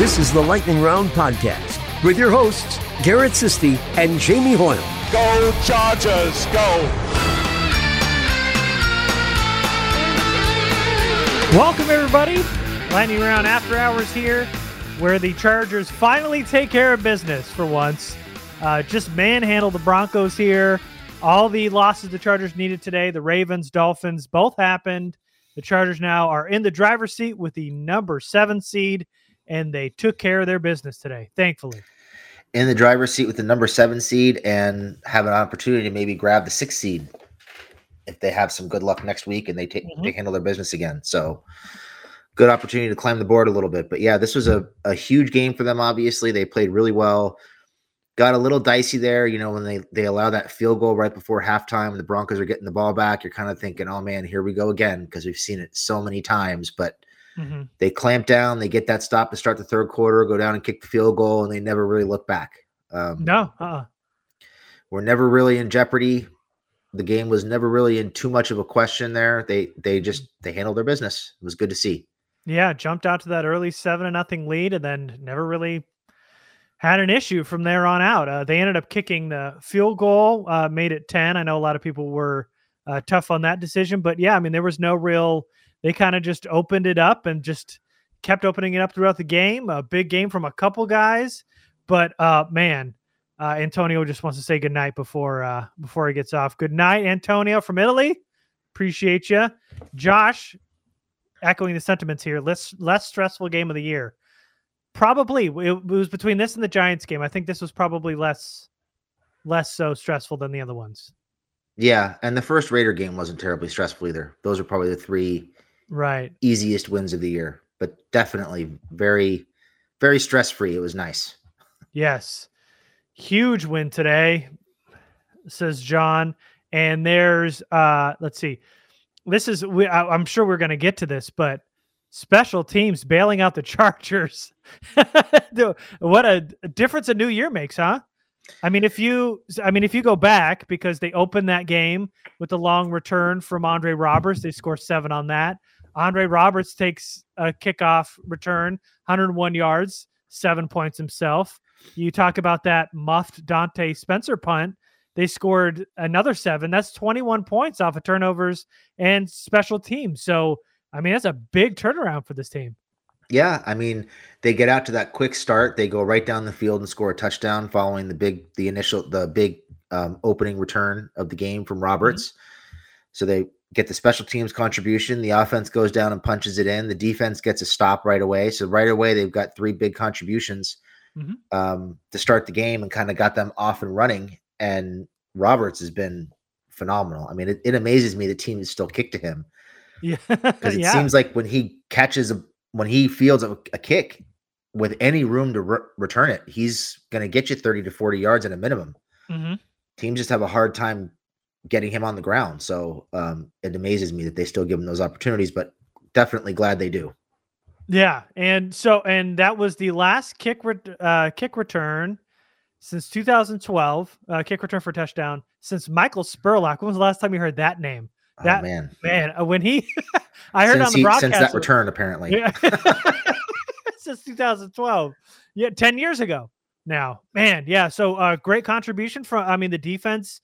This is the Lightning Round podcast with your hosts, Garrett Sisti and Jamie Hoyle. Go Chargers, go! Welcome, everybody. Lightning Round After Hours here, where the Chargers finally take care of business for once. Uh, just manhandle the Broncos here. All the losses the Chargers needed today, the Ravens, Dolphins, both happened. The Chargers now are in the driver's seat with the number seven seed, and they took care of their business today, thankfully. in the driver's seat with the number seven seed and have an opportunity to maybe grab the sixth seed if they have some good luck next week and they take Mhm. they handle their business again. So good opportunity to climb the board a little bit. But yeah, this was a, a huge game for them. Obviously, they played really well. Got a little dicey there, you know, when they they allow that field goal right before halftime. and The Broncos are getting the ball back. You're kind of thinking, oh man, here we go again because we've seen it so many times. But Mhm. they clamp down, they get that stop to start the third quarter, go down and kick the field goal, and they never really look back. Um, No, uh-uh. we're never really in jeopardy. The game was never really in too much of a question there. They they just they handled their business. It was good to see. Yeah, jumped out to that early seven to nothing lead, and then never really had an issue from there on out. Uh, they ended up kicking the field goal, uh, made it ten. I know a lot of people were uh, tough on that decision, but yeah, I mean there was no real. They kind of just opened it up and just kept opening it up throughout the game. A big game from a couple guys, but uh, man, uh, Antonio just wants to say good night before uh, before he gets off. Good night, Antonio from Italy. Appreciate you, Josh echoing the sentiments here. Less less stressful game of the year. Probably it, it was between this and the Giants game. I think this was probably less less so stressful than the other ones. Yeah, and the first Raider game wasn't terribly stressful either. Those are probably the three Right. easiest wins of the year, but definitely very very stress free. It was nice. Yes. Huge win today, says John. And there's uh let's see. This is we I, I'm sure we're gonna get to this, but special teams bailing out the Chargers. What a difference a new year makes, huh? I mean, if you, I mean, if you go back because they opened that game with the long return from Andre Roberts, they score seven on that. Andre Roberts takes a kickoff return, 101 yards, seven points himself. You talk about that muffed Diontae Spencer punt. They scored another seven. That's 21 points off of turnovers and special teams. So, I mean, that's a big turnaround for this team. Yeah, I mean, they get out to that quick start. They go right down the field and score a touchdown following the big, the initial, the big um, opening return of the game from Roberts. Mm-hmm. So they get the special teams contribution. The offense goes down and punches it in. The defense gets a stop right away. So right away, they've got three big contributions mm-hmm. um, to start the game and kind of got them off and running. And Roberts has been phenomenal. I mean, it, it amazes me the team is still kicked to him. Yeah, because it yeah. seems like when he catches a when he fields a, a kick with any room to re- return it, he's going to get you thirty to forty yards at a minimum. Mm-hmm. Teams just have a hard time getting him on the ground. So um, it amazes me that they still give him those opportunities, but definitely glad they do. Yeah, and so and that was the last kick re- uh, kick return since 2012. Uh, kick return for touchdown since Michael Spurlock. When was the last time you heard that name? Oh, that man, man, uh, when he, I heard since on the broadcast since that return apparently. Yeah. since 2012. Yeah, 10 years ago now. Man, yeah. So uh great contribution from I mean the defense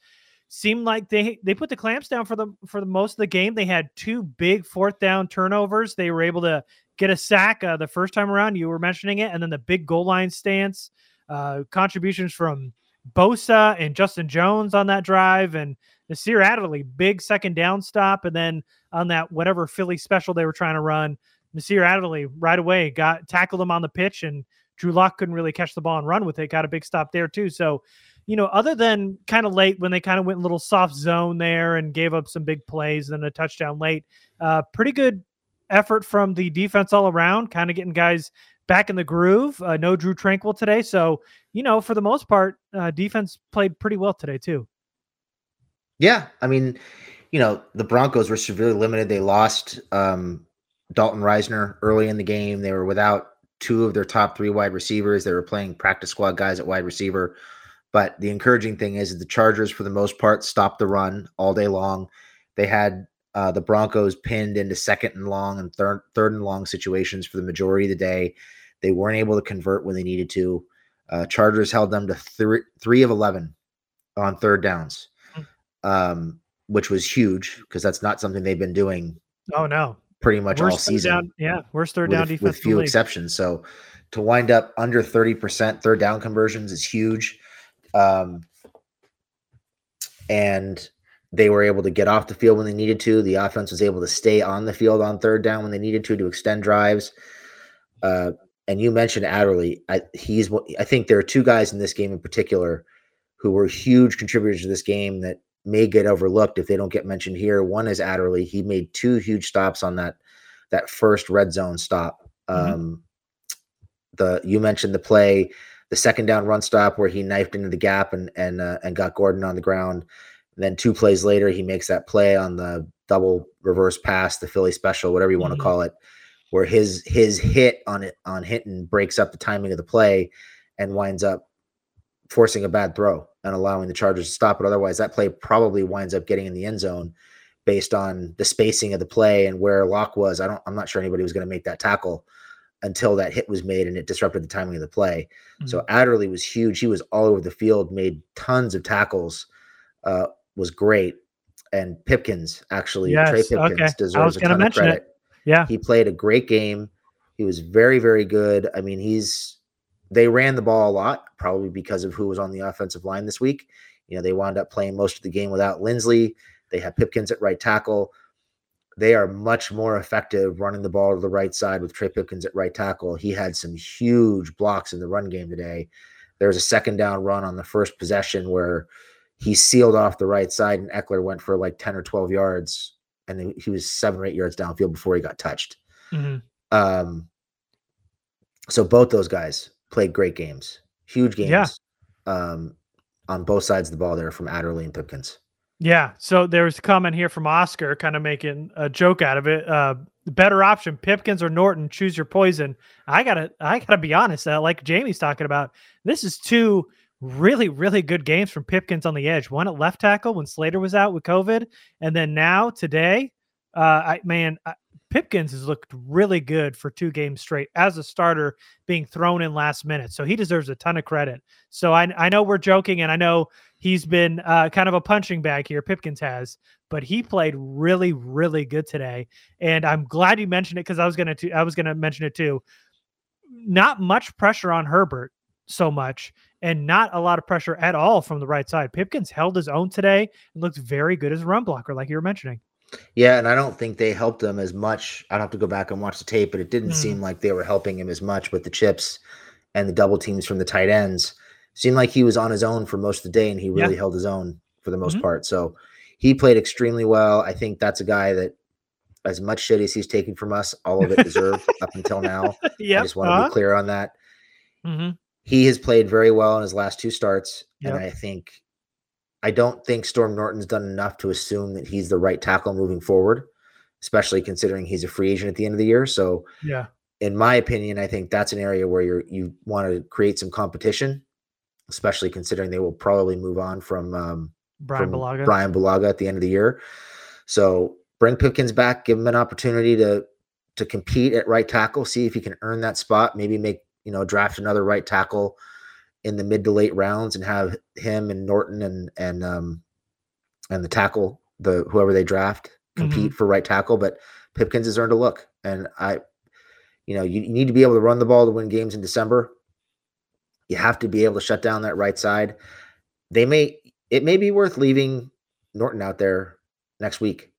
seemed like they they put the clamps down for the for the most of the game. They had two big fourth down turnovers. They were able to get a sack uh, the first time around. You were mentioning it, and then the big goal line stance, uh, contributions from Bosa and Justin Jones on that drive, and Nasir Adderley big second down stop, and then on that whatever Philly special they were trying to run, Nasir Adderley right away got tackled him on the pitch, and Drew Lock couldn't really catch the ball and run with it. Got a big stop there too. So you know, other than kind of late when they kind of went a little soft zone there and gave up some big plays and a touchdown late, uh, pretty good effort from the defense all around, kind of getting guys back in the groove. Uh, no Drue Tranquill today. So, you know, for the most part, uh, defense played pretty well today, too. Yeah. I mean, you know, the Broncos were severely limited. They lost um, Dalton Risner early in the game. They were without two of their top three wide receivers. They were playing practice squad guys at wide receiver. But the encouraging thing is the Chargers, for the most part, stopped the run all day long. They had uh, the Broncos pinned into second and long and third third and long situations for the majority of the day. They weren't able to convert when they needed to. Uh, Chargers held them to three three of eleven on third downs, hmm. um, which was huge because that's not something they've been doing. Oh no, pretty much worst all season. Down, yeah, worst third down with, defense with few exceptions. So to wind up under thirty percent third down conversions is huge. Um, and they were able to get off the field when they needed to. The offense was able to stay on the field on third down when they needed to to extend drives. Uh, and you mentioned Adderley. I, he's. I think there are two guys in this game in particular who were huge contributors to this game that may get overlooked if they don't get mentioned here. One is Adderley. He made two huge stops on that that first red zone stop. Mm-hmm. Um, the you mentioned the play the second down run stop where he knifed into the gap and and uh, and got Gordon on the ground. And then two plays later, he makes that play on the double reverse pass, the Philly special, whatever you want to mm-hmm. call it, where his his hit on it on Hinton breaks up the timing of the play and winds up forcing a bad throw and allowing the Chargers to stop it. Otherwise, that play probably winds up getting in the end zone based on the spacing of the play and where Lock was. I don't. I'm not sure anybody was going to make that tackle until that hit was made and it disrupted the timing of the play. Mm-hmm. So Adderley was huge. He was all over the field, made tons of tackles, uh, was great. And Pipkins actually, yes, Trey Pipkins okay. deserves a ton of credit. It. Yeah. He played a great game. He was very, very good. I mean, he's they ran the ball a lot, probably because of who was on the offensive line this week. You know, they wound up playing most of the game without Linsley. They had Pipkins at right tackle they are much more effective running the ball to the right side with Trey Pipkins at right tackle. He had some huge blocks in the run game today. There was a second down run on the first possession where he sealed off the right side and Ekeler went for like 10 or 12 yards and he was seven or eight yards downfield before he got touched. Mm-hmm. Um, so both those guys played great games, huge games yeah. um, on both sides of the ball there from Adderley and Pipkins. Yeah. So there's a comment here from Oscar, kind of making a joke out of it. Uh, the better option, Pipkins or Norton, choose your poison. I gotta, I gotta be honest. Uh, like Jamie's talking about, this is two really, really good games from Pipkins on the edge. One at left tackle when Slater was out with COVID, and then now today, uh, I man, Pipkins has looked really good for two games straight as a starter, being thrown in last minute. So he deserves a ton of credit. So I, I know we're joking, and I know he's been uh, kind of a punching bag here. Pipkins has, but he played really, really good today. And I'm glad you mentioned it because I was gonna I was gonna mention it too. Not much pressure on Herbert so much, and not a lot of pressure at all from the right side. Pipkins held his own today and looks very good as a run blocker, like you were mentioning. Yeah, and I don't think they helped him as much. I'd have to go back and watch the tape, but it didn't mm. seem like they were helping him as much with the chips and the double teams from the tight ends. Seemed like he was on his own for most of the day, and he really yeah. held his own for the most mm-hmm. part. So he played extremely well. I think that's a guy that, as much shit as he's taken from us, all of it deserved up until now. Yeah, I just want to uh-huh. be clear on that. Mm-hmm. He has played very well in his last two starts, yep. and I think I don't think Storm Norton's done enough to assume that he's the right tackle moving forward, especially considering he's a free agent at the end of the year. So, yeah, in my opinion, I think that's an area where you're you want to create some competition, especially considering they will probably move on from um, Bryan from Bulaga. Bryan Bulaga at the end of the year. So bring Pipkins back, give him an opportunity to to compete at right tackle, see if he can earn that spot, maybe make you know draft another right tackle in the mid to late rounds and have him and Norton and and um and the tackle the whoever they draft compete mm-hmm. for right tackle. But Pipkins has earned a look, and I, you know, you, you need to be able to run the ball to win games in December. You have to be able to shut down that right side. They may it may be worth leaving Norton out there next week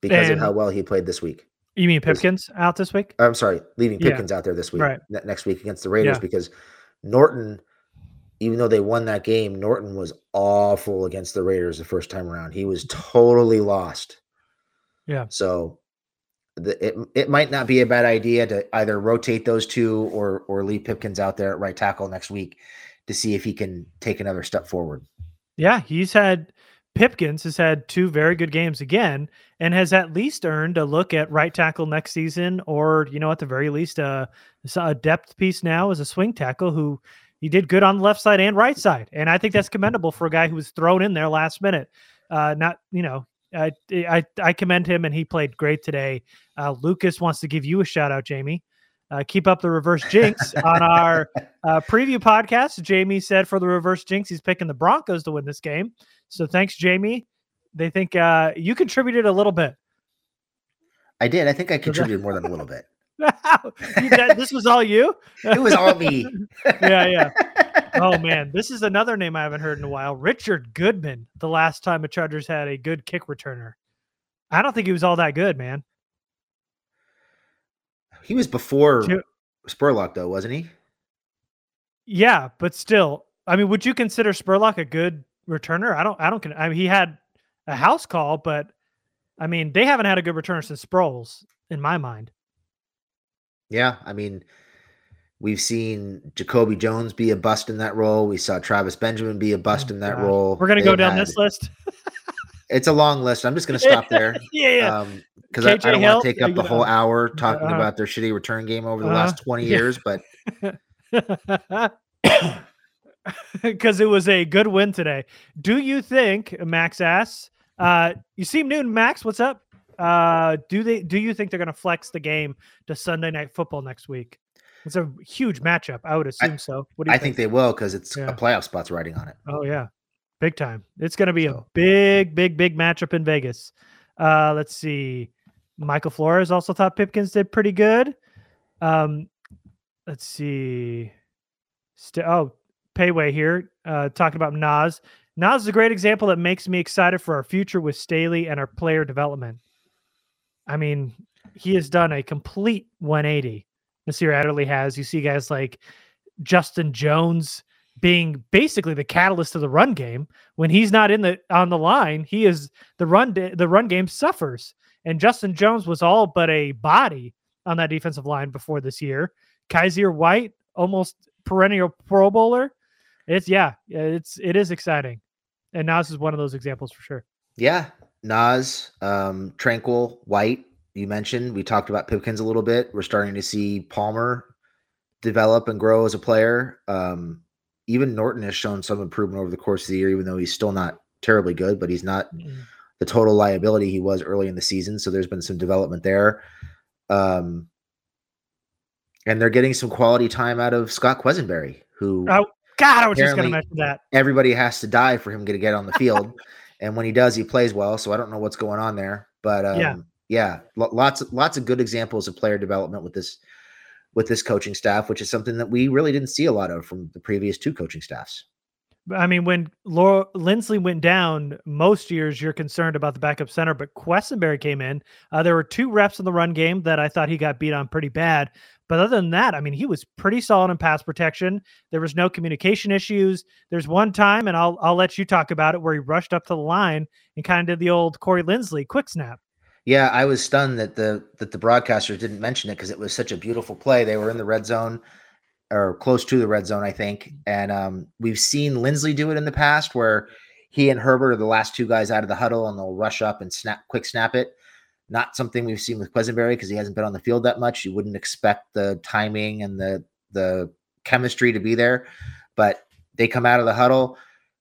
because and of how well he played this week. You mean Pipkins out this week? I'm sorry, leaving Pipkins yeah. out there this week, right. next week against the Raiders yeah. because Norton, even though they won that game, Norton was awful against the Raiders the first time around. He was totally lost. Yeah. So the, it it might not be a bad idea to either rotate those two or or leave Pipkins out there at right tackle next week to see if he can take another step forward. Yeah, he's had Pipkins has had two very good games again and has at least earned a look at right tackle next season, or, you know, at the very least, uh, a depth piece now as a swing tackle who he did good on the left side and right side. And I think that's commendable for a guy who was thrown in there last minute. Uh, not, you know, I, I, I commend him and he played great today. Uh, Lucas wants to give you a shout out, Jamie. Uh, keep up the reverse jinx on our uh, preview podcast. Jamie said for the reverse jinx, he's picking the Broncos to win this game. So thanks, Jamie. They think uh, you contributed a little bit. I did. I think I contributed more than a little bit. this was all you? it was all me. yeah, yeah. Oh man, this is another name I haven't heard in a while. Richard Goodman. The last time the Chargers had a good kick returner, I don't think he was all that good, man. He was before Spurlock, though, wasn't he? Yeah, but still, I mean, would you consider Spurlock a good returner? I don't. I don't. I mean, he had a house call, but I mean, they haven't had a good returner since Sproles, in my mind. Yeah, I mean, we've seen Jacoby Jones be a bust in that role. We saw Travis Benjamin be a bust oh, in that God. role. We're gonna They've go down had, this list. it's a long list. I'm just gonna stop there. yeah, yeah. Because um, I, I, don't want to take up the whole hour talking uh, about their shitty return game over the uh, last 20 yeah. years, but because it was a good win today. Do you think Max asks? Uh, you seem new, Max. What's up? Uh, do they? Do you think they're going to flex the game to Sunday Night Football next week? It's a huge matchup. I would assume I, so. What do you I think? think they will because it's yeah. a playoff spot's riding on it. Oh yeah, big time. It's going to be so. a big, big, big matchup in Vegas. Uh, let's see. Michael Flores also thought Pipkins did pretty good. Um, let's see. St- oh, Payway here, uh, talking about Nas. Nas is a great example that makes me excited for our future with Staley and our player development. I mean, he has done a complete 180. Nasir Adderley has. You see guys like Justin Jones being basically the catalyst of the run game. When he's not in the on the line, he is the run the run game suffers. And Justin Jones was all but a body on that defensive line before this year. Kyzir White, almost perennial Pro Bowler. It's yeah, it's it is exciting, and Nas is one of those examples for sure. Yeah, Nas, um, Tranquill, White. You mentioned we talked about Pipkins a little bit. We're starting to see Palmer develop and grow as a player. Um, even Norton has shown some improvement over the course of the year, even though he's still not terribly good, but he's not mm-hmm. the total liability he was early in the season. So there's been some development there. Um, and they're getting some quality time out of Scott Quessenberry, who oh God, I was just going to mention that everybody has to die for him to get on the field, and when he does, he plays well. So I don't know what's going on there, but um, yeah, yeah, lots lots of good examples of player development with this with this coaching staff, which is something that we really didn't see a lot of from the previous two coaching staffs. I mean, when Laura Linsley went down, most years you're concerned about the backup center, but Quessenberry came in. Uh, there were two reps in the run game that I thought he got beat on pretty bad. But other than that, I mean, he was pretty solid in pass protection. There was no communication issues. There's one time, and I'll I'll let you talk about it, where he rushed up to the line and kind of did the old Corey Linsley quick snap. Yeah, I was stunned that the that the broadcasters didn't mention it because it was such a beautiful play. They were in the red zone or close to the red zone, I think. And um, we've seen Linsley do it in the past where he and Herbert are the last two guys out of the huddle and they'll rush up and snap, quick snap it. Not something we've seen with Quessenberry because he hasn't been on the field that much. You wouldn't expect the timing and the the chemistry to be there, but they come out of the huddle.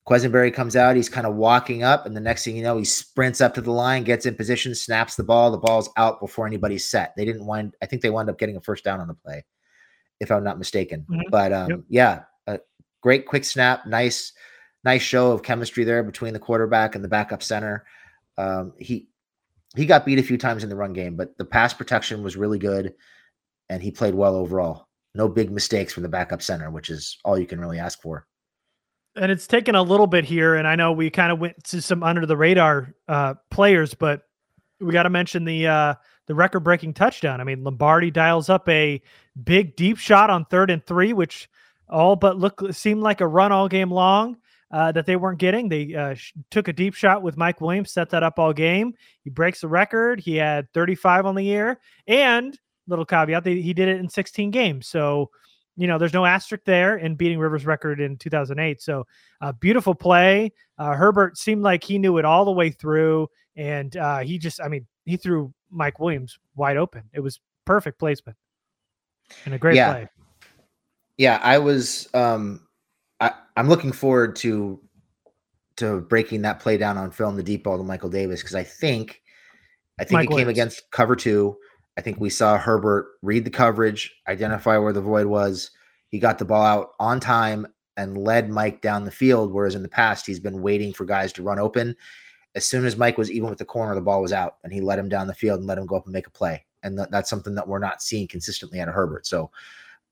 Quessenberry comes out. He's kind of walking up, and the next thing you know, he sprints up to the line, gets in position, snaps the ball. The ball's out before anybody's set. They didn't wind. I think they wound up getting a first down on the play if I'm not mistaken. Mm-hmm. But um, yep. yeah, a great quick snap, nice, nice show of chemistry there between the quarterback and the backup center. Um, he he got beat a few times in the run game, but the pass protection was really good, and he played well overall. No big mistakes from the backup center, which is all you can really ask for. And it's taken a little bit here, and I know we kind of went to some under the radar uh, players, but we got to mention the uh, the record breaking touchdown. I mean, Lombardi dials up a big deep shot on third and three, which all but look seemed like a run all game long. Uh, that they weren't getting. They uh, sh- took a deep shot with Mike Williams, set that up all game. He breaks the record. He had 35 on the year, and little caveat, they, he did it in 16 games. So, you know, there's no asterisk there in beating Rivers' record in 2008. So, uh, beautiful play. Uh, Herbert seemed like he knew it all the way through, and uh, he just, I mean, he threw Mike Williams wide open. It was perfect placement and a great yeah. play. Yeah, I was um I, I'm looking forward to to breaking that play down on film, the deep ball to Michael Davis, because I think I think Mike it Williams. came against cover two. I think we saw Herbert read the coverage, identify where the void was. He got the ball out on time and led Mike down the field. Whereas in the past, he's been waiting for guys to run open as soon as Mike was even with the corner, the ball was out, and he let him down the field and let him go up and make a play. And th- that's something that we're not seeing consistently out of Herbert. So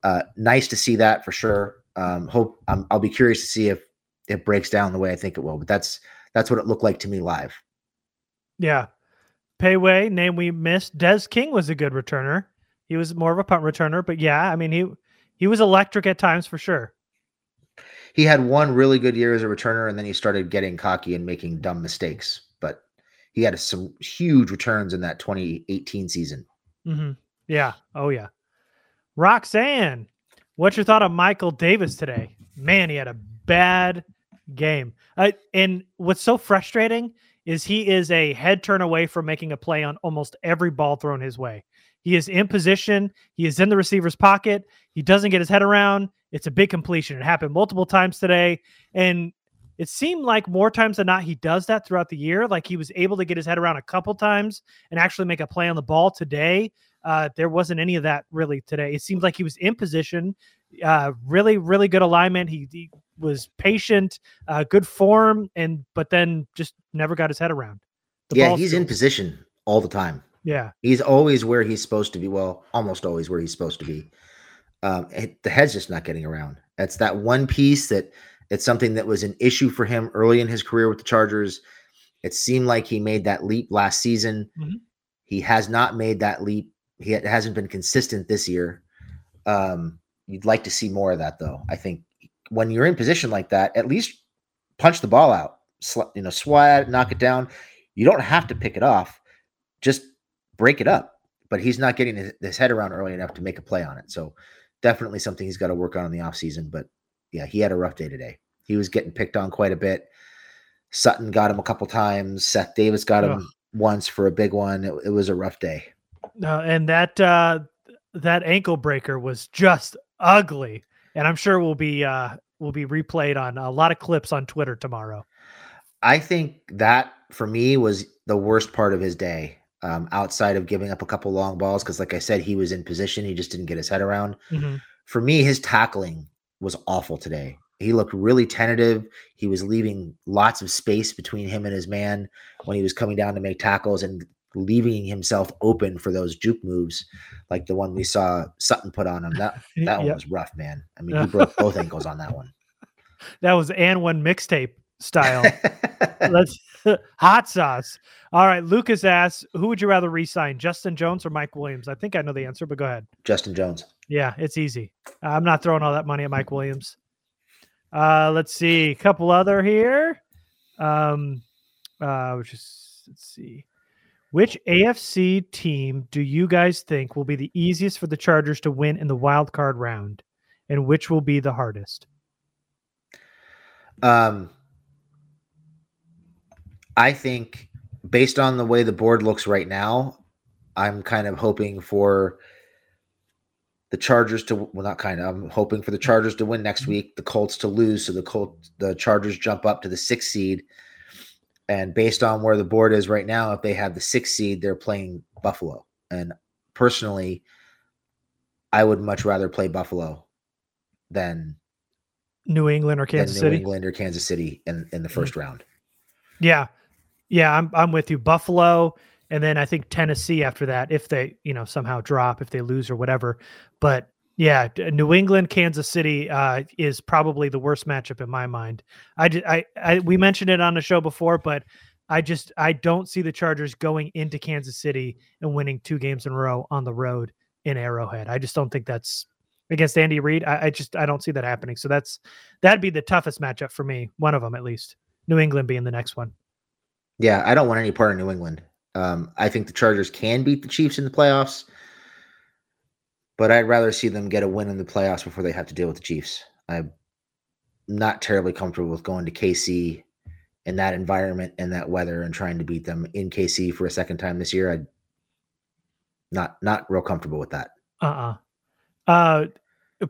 uh, nice to see that for sure. Um, hope um, I'll be curious to see if it breaks down the way I think it will. But that's that's what it looked like to me live. Yeah, Payway name we missed. Des King was a good returner. He was more of a punt returner, but yeah, I mean he he was electric at times for sure he had one really good year as a returner, and then he started getting cocky and making dumb mistakes. But he had some huge returns in that 2018 season. Mm-hmm. Yeah. Oh yeah. Roxanne, what's your thought on Michael Davis today? Man, he had a bad game. Uh, and what's so frustrating is he is a head turn away from making a play on almost every ball thrown his way. He is in position. He is in the receiver's pocket. He doesn't get his head around. It's a big completion. It happened multiple times today. And it seemed like more times than not, he does that throughout the year. Like he was able to get his head around a couple times and actually make a play on the ball today. Uh, there wasn't any of that really today. It seemed like he was in position, uh, really, really good alignment. He, he was patient, uh, good form, and but then just never got his head around. The yeah, he's in position all the time. Yeah, he's always where he's supposed to be. Well, almost always where he's supposed to be um, it, the head's just not getting around. That's that one piece that it's something that was an issue for him early in his career with the Chargers. It seemed like he made that leap last season. Mm-hmm. He has not made that leap. He hasn't been consistent this year. Um, you'd like to see more of that, though. I think when you're in position like that, at least punch the ball out, Sl- you know, swat, knock it down. You don't have to pick it off. Just break it up. But he's not getting his, his head around early enough to make a play on it. So definitely something he's got to work on in the offseason. But yeah, he had a rough day today. He was getting picked on quite a bit. Sutton got him a couple times. Seth Davis got him once for a big one. It, it was a rough day. Uh, and that uh, that ankle breaker was just ugly, and I'm sure will be uh, will be replayed on a lot of clips on Twitter tomorrow. I think that for me was the worst part of his day. Um, outside of giving up a couple long balls, because like I said, he was in position, he just didn't get his head around. Mm-hmm. For me, his tackling was awful today. He looked really tentative. He was leaving lots of space between him and his man when he was coming down to make tackles and leaving himself open for those juke moves, like the one we saw Sutton put on him. That that one was rough, man. I mean, he broke both ankles on that one. That was and one mixtape style. Let's hot sauce. All right, Lucas asks, who would you rather re-sign, Justin Jones or Mike Williams? I think I know the answer, but go ahead. Justin Jones. Yeah, it's easy. I'm not throwing all that money at Mike Williams. Uh, let's see, a couple other here. Um, uh, which is let's see, which AFC team do you guys think will be the easiest for the Chargers to win in the wild card round, and which will be the hardest? Um, I think based on the way the board looks right now, I'm kind of hoping for the Chargers to well, not kind of. I'm hoping for the Chargers to win next week, the Colts to lose, so the Colt the Chargers jump up to the sixth seed. And based on where the board is right now, if they have the sixth seed, they're playing Buffalo. And personally, I would much rather play Buffalo than, New England or Kansas New City? England or Kansas City in, in the 1st round. Yeah. Yeah, I'm I'm with you. Buffalo and then I think Tennessee after that if they, you know, somehow drop if they lose or whatever. But yeah, New England, Kansas City uh, is probably the worst matchup in my mind. I, I, I we mentioned it on the show before, but I just I don't see the Chargers going into Kansas City and winning two games in a row on the road in Arrowhead. I just don't think that's against Andy Reid. I, I just I don't see that happening. So that's that'd be the toughest matchup for me. One of them at least. New England being the next one. Yeah, I don't want any part of New England. Um, I think the Chargers can beat the Chiefs in the playoffs, but I'd rather see them get a win in the playoffs before they have to deal with the Chiefs. I'm not terribly comfortable with going to KC in that environment and that weather and trying to beat them in KC for a second time this year. I not not real comfortable with that. Uh-uh. Uh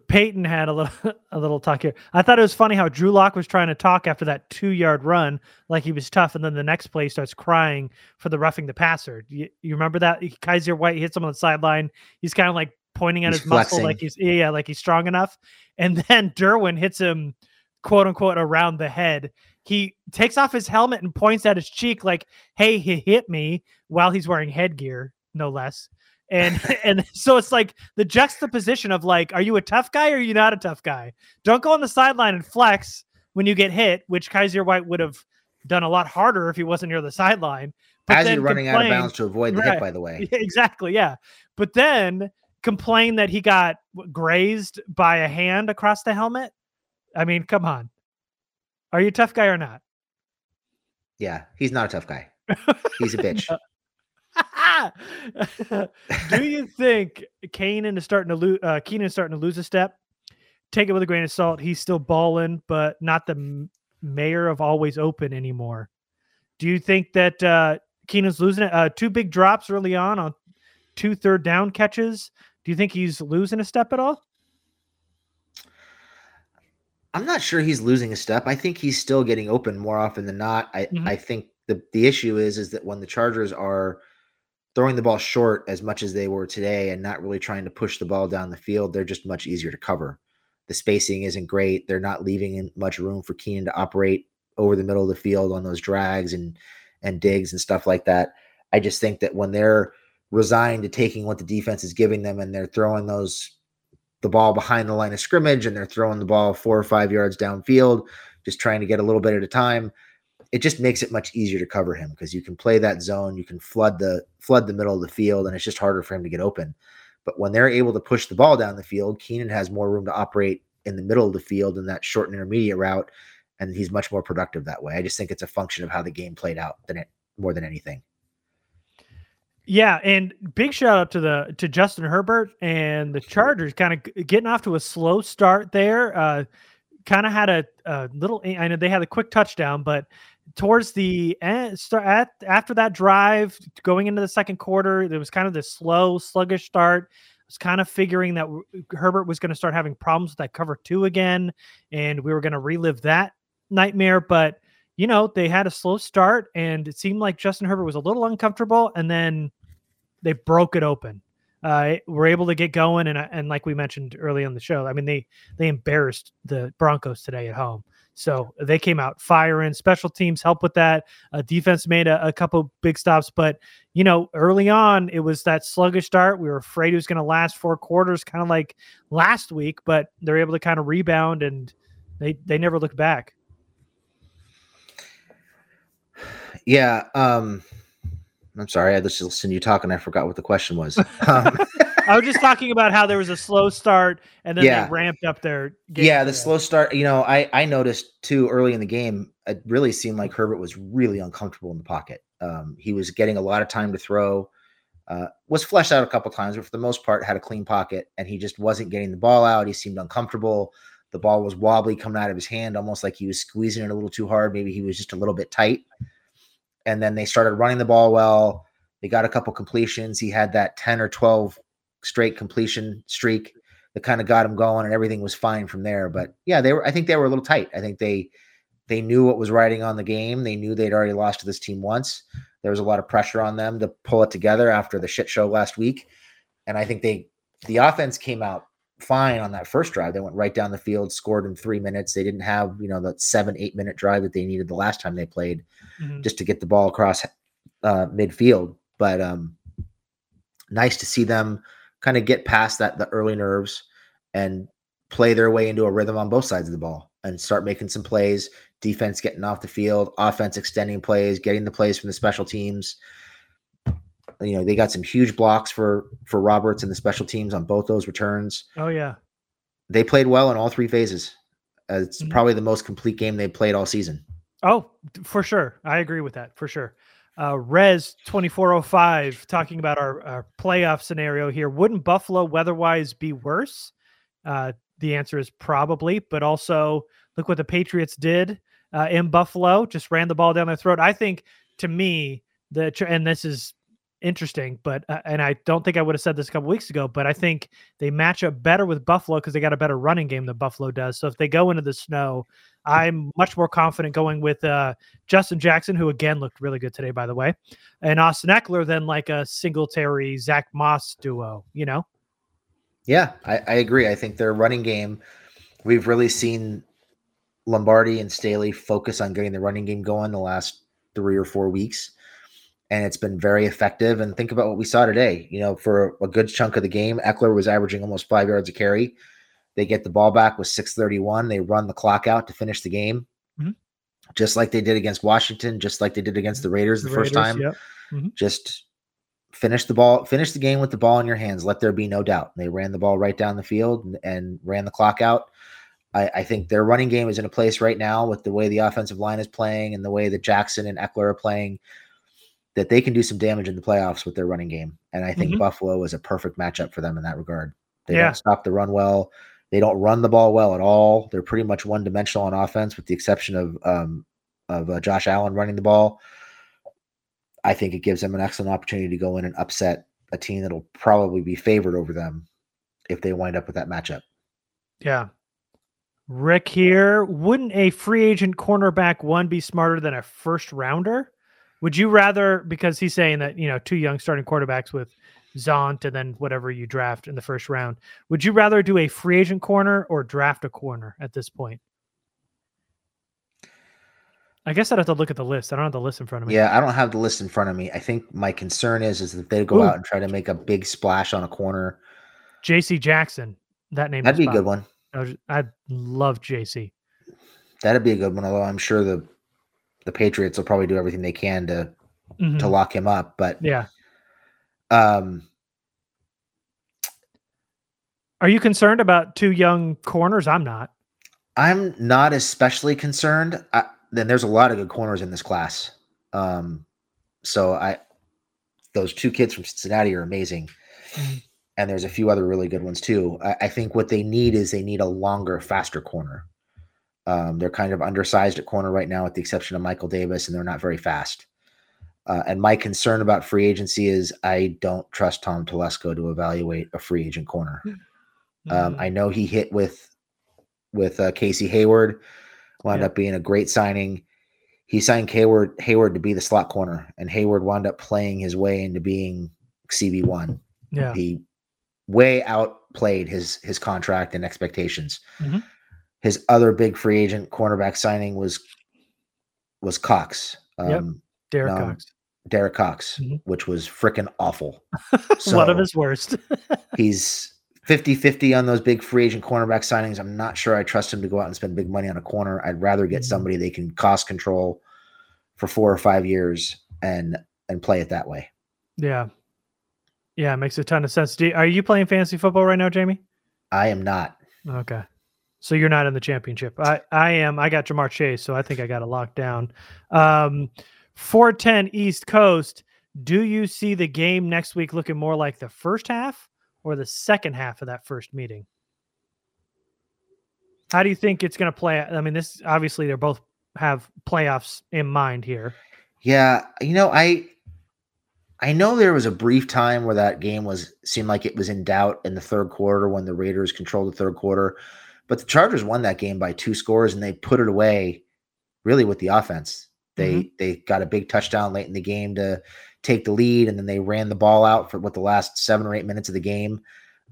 Peyton had a little a little talk here. I thought it was funny how Drew Lock was trying to talk after that two yard run, like he was tough, and then the next play starts crying for the roughing the passer. You, you remember that Kyzir White hits him on the sideline. He's kind of like pointing at He's his muscle, like he's yeah, like he's strong enough. And then Derwin hits him, quote unquote, around the head. He takes off his helmet and points at his cheek, like, "Hey, he hit me," while he's wearing headgear, no less and and so it's like the juxtaposition of like are you a tough guy or are you not a tough guy don't go on the sideline and flex when you get hit which kyzir white would have done a lot harder if he wasn't near the sideline but As you're running out of bounds to avoid the Right. hit, by the way. Exactly yeah but then complain that he got grazed by a hand across the helmet i mean come on are you a tough guy or not Yeah, he's not a tough guy. He's a bitch. Do you think Keenan is starting to lose? Uh, Keenan is starting to lose a step. Take it with a grain of salt. He's still balling, but not the m- mayor of always open anymore. Do you think that uh, Keenan's losing it? Uh, two big drops early on on two third down catches. Do you think he's losing a step at all? I'm not sure he's losing a step. I think he's still getting open more often than not. I, Mhm. I think the the issue is is that when the Chargers are throwing the ball short as much as they were today and not really trying to push the ball down the field, they're just much easier to cover. The spacing isn't great. They're not leaving much room for Keenan to operate over the middle of the field on those drags and and digs and stuff like that. I just think that when they're resigned to taking what the defense is giving them and they're throwing those the ball behind the line of scrimmage and they're throwing the ball four or five yards downfield, just trying to get a little bit at a time. It just makes it much easier to cover him because you can play that zone, you can flood the flood the middle of the field, and it's just harder for him to get open. But when they're able to push the ball down the field, Keenan has more room to operate in the middle of the field in that short and intermediate route, and he's much more productive that way. I just think it's a function of how the game played out than it more than anything. Yeah, and big shout out to the to Justin Herbert and the Chargers, kind of getting off to a slow start there. Uh, kind of had a, a little. I know they had a quick touchdown, but towards the end, start at after that drive, going into the second quarter, there was kind of this slow, sluggish start. I was kind of figuring that Herbert was going to start having problems with that cover two again, and we were going to relive that nightmare. But you know, they had a slow start and it seemed like Justin Herbert was a little uncomfortable and then they broke it open. Uh, were able to get going and and like we mentioned early on the show, I mean they they embarrassed the Broncos today at home. So they came out firing. Special teams help with that. Uh, defense made a, a, couple big stops, but you know, early on it was that sluggish start. We were afraid it was going to last four quarters, kind of like last week, but they're able to kind of rebound and they they never looked back. Yeah. Um, I'm sorry. I just listened to you talking. And I forgot what the question was. Um, I was just talking about how there was a slow start and then yeah. they ramped up their Yeah, the slow start. You know, I I noticed too early in the game. It really seemed like Herbert was really uncomfortable in the pocket. Um, he was getting a lot of time to throw. Uh, was fleshed out a couple times, but for the most part, had a clean pocket, and he just wasn't getting the ball out. He seemed uncomfortable. The ball was wobbly coming out of his hand, almost like he was squeezing it a little too hard. Maybe he was just a little bit tight and then they started running the ball well. They got a couple completions. He had that 10 or 12 straight completion streak that kind of got him going and everything was fine from there. But yeah, they were I think they were a little tight. I think they they knew what was riding on the game. They knew they'd already lost to this team once. There was a lot of pressure on them to pull it together after the shit show last week. And I think they the offense came out fine on that first drive. They went right down the field, scored in three minutes. They didn't have, you know, that seven, eight minute drive that they needed the last time they played mm-hmm. just to get the ball across uh, midfield. But um, nice to see them kind of get past that, the early nerves and play their way into a rhythm on both sides of the ball and start making some plays. Defense getting off the field, offense extending plays, getting the plays from the special teams you know they got some huge blocks for for Roberts and the special teams on both those returns. Oh yeah, they played well in all three phases. Uh, it's mm-hmm. probably the most complete game they played all season. Oh, for sure, I agree with that for sure. Uh, Res twenty four oh five talking about our, our playoff scenario here. Wouldn't Buffalo weather-wise be worse? Uh, the answer is probably, but also look what the Patriots did uh, in Buffalo. Just ran the ball down their throat. I think to me the and this is interesting. But uh, and I don't think I would have said this a couple weeks ago, but I think they match up better with Buffalo because they got a better running game than Buffalo does. So if they go into the snow, I'm much more confident going with uh, Justin Jackson, who again looked really good today, by the way, and Austin Ekeler than like a Singletary Zach Moss duo. You know? Yeah, I, I agree. I think their running game, we've really seen Lombardi and Staley focus on getting the running game going the last three or four weeks and it's been very effective. And think about what we saw today. You know, for a good chunk of the game, Ekeler was averaging almost five yards a carry. They get the ball back with 631. They run the clock out to finish the game, mm-hmm. just like they did against Washington, just like they did against the Raiders the, the first time. Yep. Mm-hmm. Just finish the ball, finish the game with the ball in your hands. Let there be no doubt. They ran the ball right down the field and, and ran the clock out. I, I, think their running game is in a place right now with the way the offensive line is playing and the way that Jackson and Ekeler are playing that they can do some damage in the playoffs with their running game. And I think mm-hmm. Buffalo is a perfect matchup for them in that regard. They yeah. don't stop the run well. They don't run the ball well at all. They're pretty much one dimensional on offense, with the exception of um, of uh, Josh Allen running the ball. I think it gives them an excellent opportunity to go in and upset a team that'll probably be favored over them if they wind up with that matchup. Yeah. Rick here. Wouldn't a free agent cornerback one be smarter than a first rounder? Would you rather because he's saying that you know two young starting quarterbacks with Zont and then whatever you draft in the first round? Would you rather do a free agent corner or draft a corner at this point? I guess I'd have to look at the list. I don't have the list in front of me. Yeah, I don't have the list in front of me. I think my concern is is that they go Ooh. out and try to make a big splash on a corner. J.C. Jackson, that name. That'd be a good one. I love J.C. That'd be a good one. Although I'm sure the the Patriots will probably do everything they can to mm-hmm. to lock him up. But yeah. Um are you concerned about two young corners? I'm not. I'm not especially concerned. I, then there's a lot of good corners in this class. Um, so I, those two kids from Cincinnati are amazing, mm-hmm. and there's a few other really good ones too. I, I, think what they need is they need a longer, faster corner. Um, they're kind of undersized at corner right now, with the exception of Michael Davis, and they're not very fast. Uh, and my concern about free agency is I don't trust Tom Telesco to evaluate a free agent corner. Mm-hmm. Um, I know he hit with with uh, Casey Hayward, wound yep. up being a great signing. he signed Hayward Hayward to be the slot corner, and Hayward wound up playing his way into being CB one. Yeah. He way outplayed his his contract and expectations. Mhm. His other big free agent cornerback signing was was Cox. Yep. Um, Derek no, Cox. Derek Cox, Mhm. which was freaking awful. One of his worst. He's 50 50 on those big free agent cornerback signings. I'm not sure I trust him to go out and spend big money on a corner. I'd rather get Mhm. somebody they can cost control for four or five years and and play it that way. yeah. Yeah, it makes a ton of sense. Do, are you playing fantasy football right now, Jamie? I am not. Okay. So you're not in the championship. I, I am. I got Ja'Marr Chase, so I think I got it locked down. Um, 410 East Coast. Do you see the game next week looking more like the first half or the second half of that first meeting? How do you think it's going to play? I mean, this obviously they're both have playoffs in mind here. Yeah, you know, I I know there was a brief time where that game was seemed like it was in doubt in the third quarter when the Raiders controlled the third quarter, but the Chargers won that game by two scores and they put it away really with the offense. They they got a big touchdown late in the game to take the lead and then they ran the ball out for what the last 7 or 8 minutes of the game,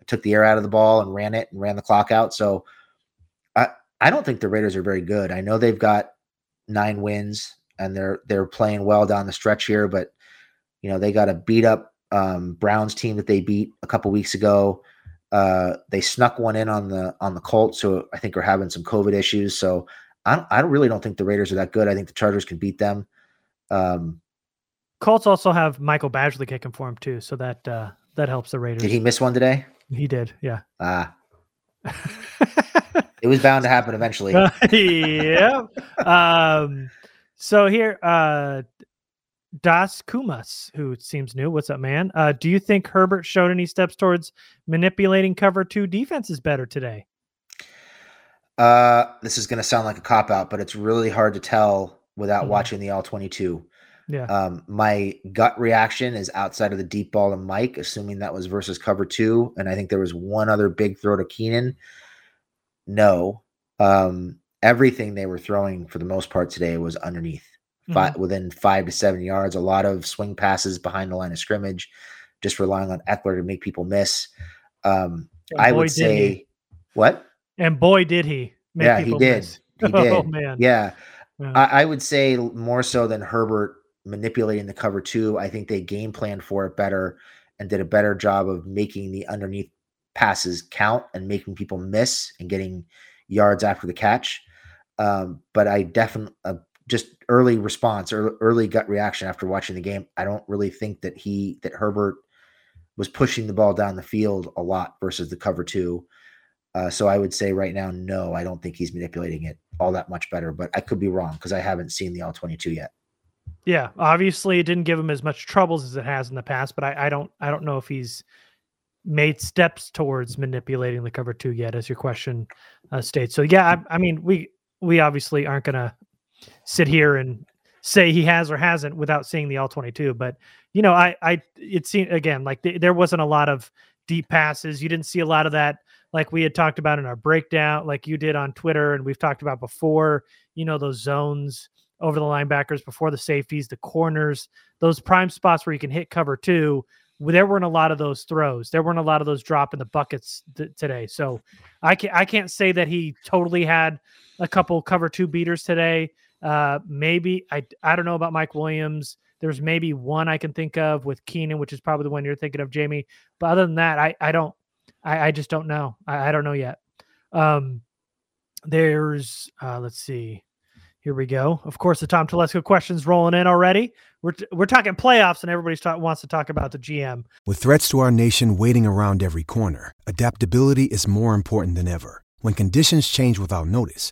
took the air out of the ball and ran it and ran the clock out. So I I don't think the Raiders are very good. I know they've got 9 wins and they're they're playing well down the stretch here, but you know they got a beat up um, Browns team that they beat a couple weeks ago. Uh, they snuck one in on the on the Colts, so I think are having some COVID issues. So I don't, I don't really don't think the Raiders are that good. I think the Chargers can beat them. Um, Colts also have Michael Badgley kicking for him too, so that uh, that helps the Raiders. did he miss one today? He did, yeah. Ah, it was bound to happen eventually. yeah. Um, so here, uh, Das Kumas, who seems new. What's up, man? Uh, do you think Herbert showed any steps towards manipulating cover two defenses better today? Uh, this is going to sound like a cop out, but it's really hard to tell without Mhm. watching the all twenty two. Yeah. Um, my gut reaction is outside of the deep ball to Mike, assuming that was versus cover two, and I think there was one other big throw to Keenan. No, um, everything they were throwing for the most part today was underneath, fi- within five to seven yards. A lot of swing passes behind the line of scrimmage, just relying on Ekeler to make people miss. Um, I would say he. what? And boy, did he! make yeah, he did. miss. He did. Oh man. Yeah. Yeah. I, I would say more so than Herbert manipulating the cover two. I think they game planned for it better and did a better job of making the underneath passes count and making people miss and getting yards after the catch. Um, but I definitely uh, just early response or early gut reaction after watching the game. I don't really think that he that Herbert was pushing the ball down the field a lot versus the cover two. Uh, so I would say right now, no, I don't think he's manipulating it all that much better, but I could be wrong because I haven't seen the all 22 yet. Yeah, obviously it didn't give him as much troubles as it has in the past, but I, I don't I don't know if he's made steps towards manipulating the cover two yet, as your question uh, states. So yeah, I, I mean we we obviously aren't gonna sit here and say he has or hasn't without seeing the all twenty two, but you know I I it seemed again like th- there wasn't a lot of deep passes. You didn't see a lot of that like we had talked about in our breakdown, like you did on Twitter, and we've talked about before. You know those zones over the linebackers before the safeties, the corners, those prime spots where you can hit cover two. There weren't a lot of those throws. There weren't a lot of those drop in the buckets th- today. So I can't I can't say that he totally had a couple cover two beaters today. Uh, maybe I I don't know about Mike Williams. There's maybe one I can think of with Keenan, which is probably the one you're thinking of, Jamie. But other than that, I I don't I, I just don't know. I, I don't know yet. Um, there's uh, let's see. Here we go. Of course, the Tom Telesco questions rolling in already. We're we're talking playoffs, and everybody ta- wants to talk about the GM. With threats to our nation waiting around every corner, adaptability is more important than ever. When conditions change without notice,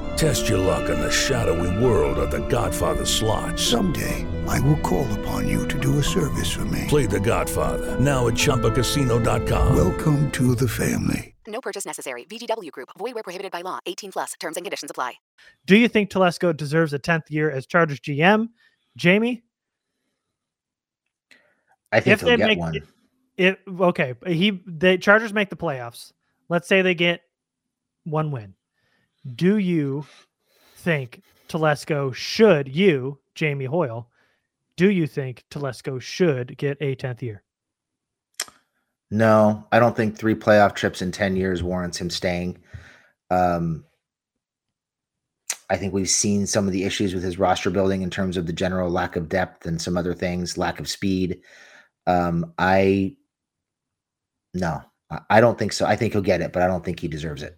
Test your luck in the shadowy world of The Godfather slot. Someday, I will call upon you to do a service for me. Play The Godfather now at ChumbaCasino.com. Welcome to the family. No purchase necessary. VGW Group. Void where prohibited by law. 18 plus. Terms and conditions apply. Do you think Telesco deserves a 10th year as Chargers GM? Jamie? I think he'll get make, one. It, okay, he the Chargers make the playoffs. Let's say they get one win. Do you think Telesco should you, Jamie Hoyle, do you think Telesco should get a 10th year? No, I don't think three playoff trips in 10 years warrants him staying. Um, I think we've seen some of the issues with his roster building in terms of the general lack of depth and some other things, lack of speed. Um, I no, I don't think so. I think he'll get it, but I don't think he deserves it.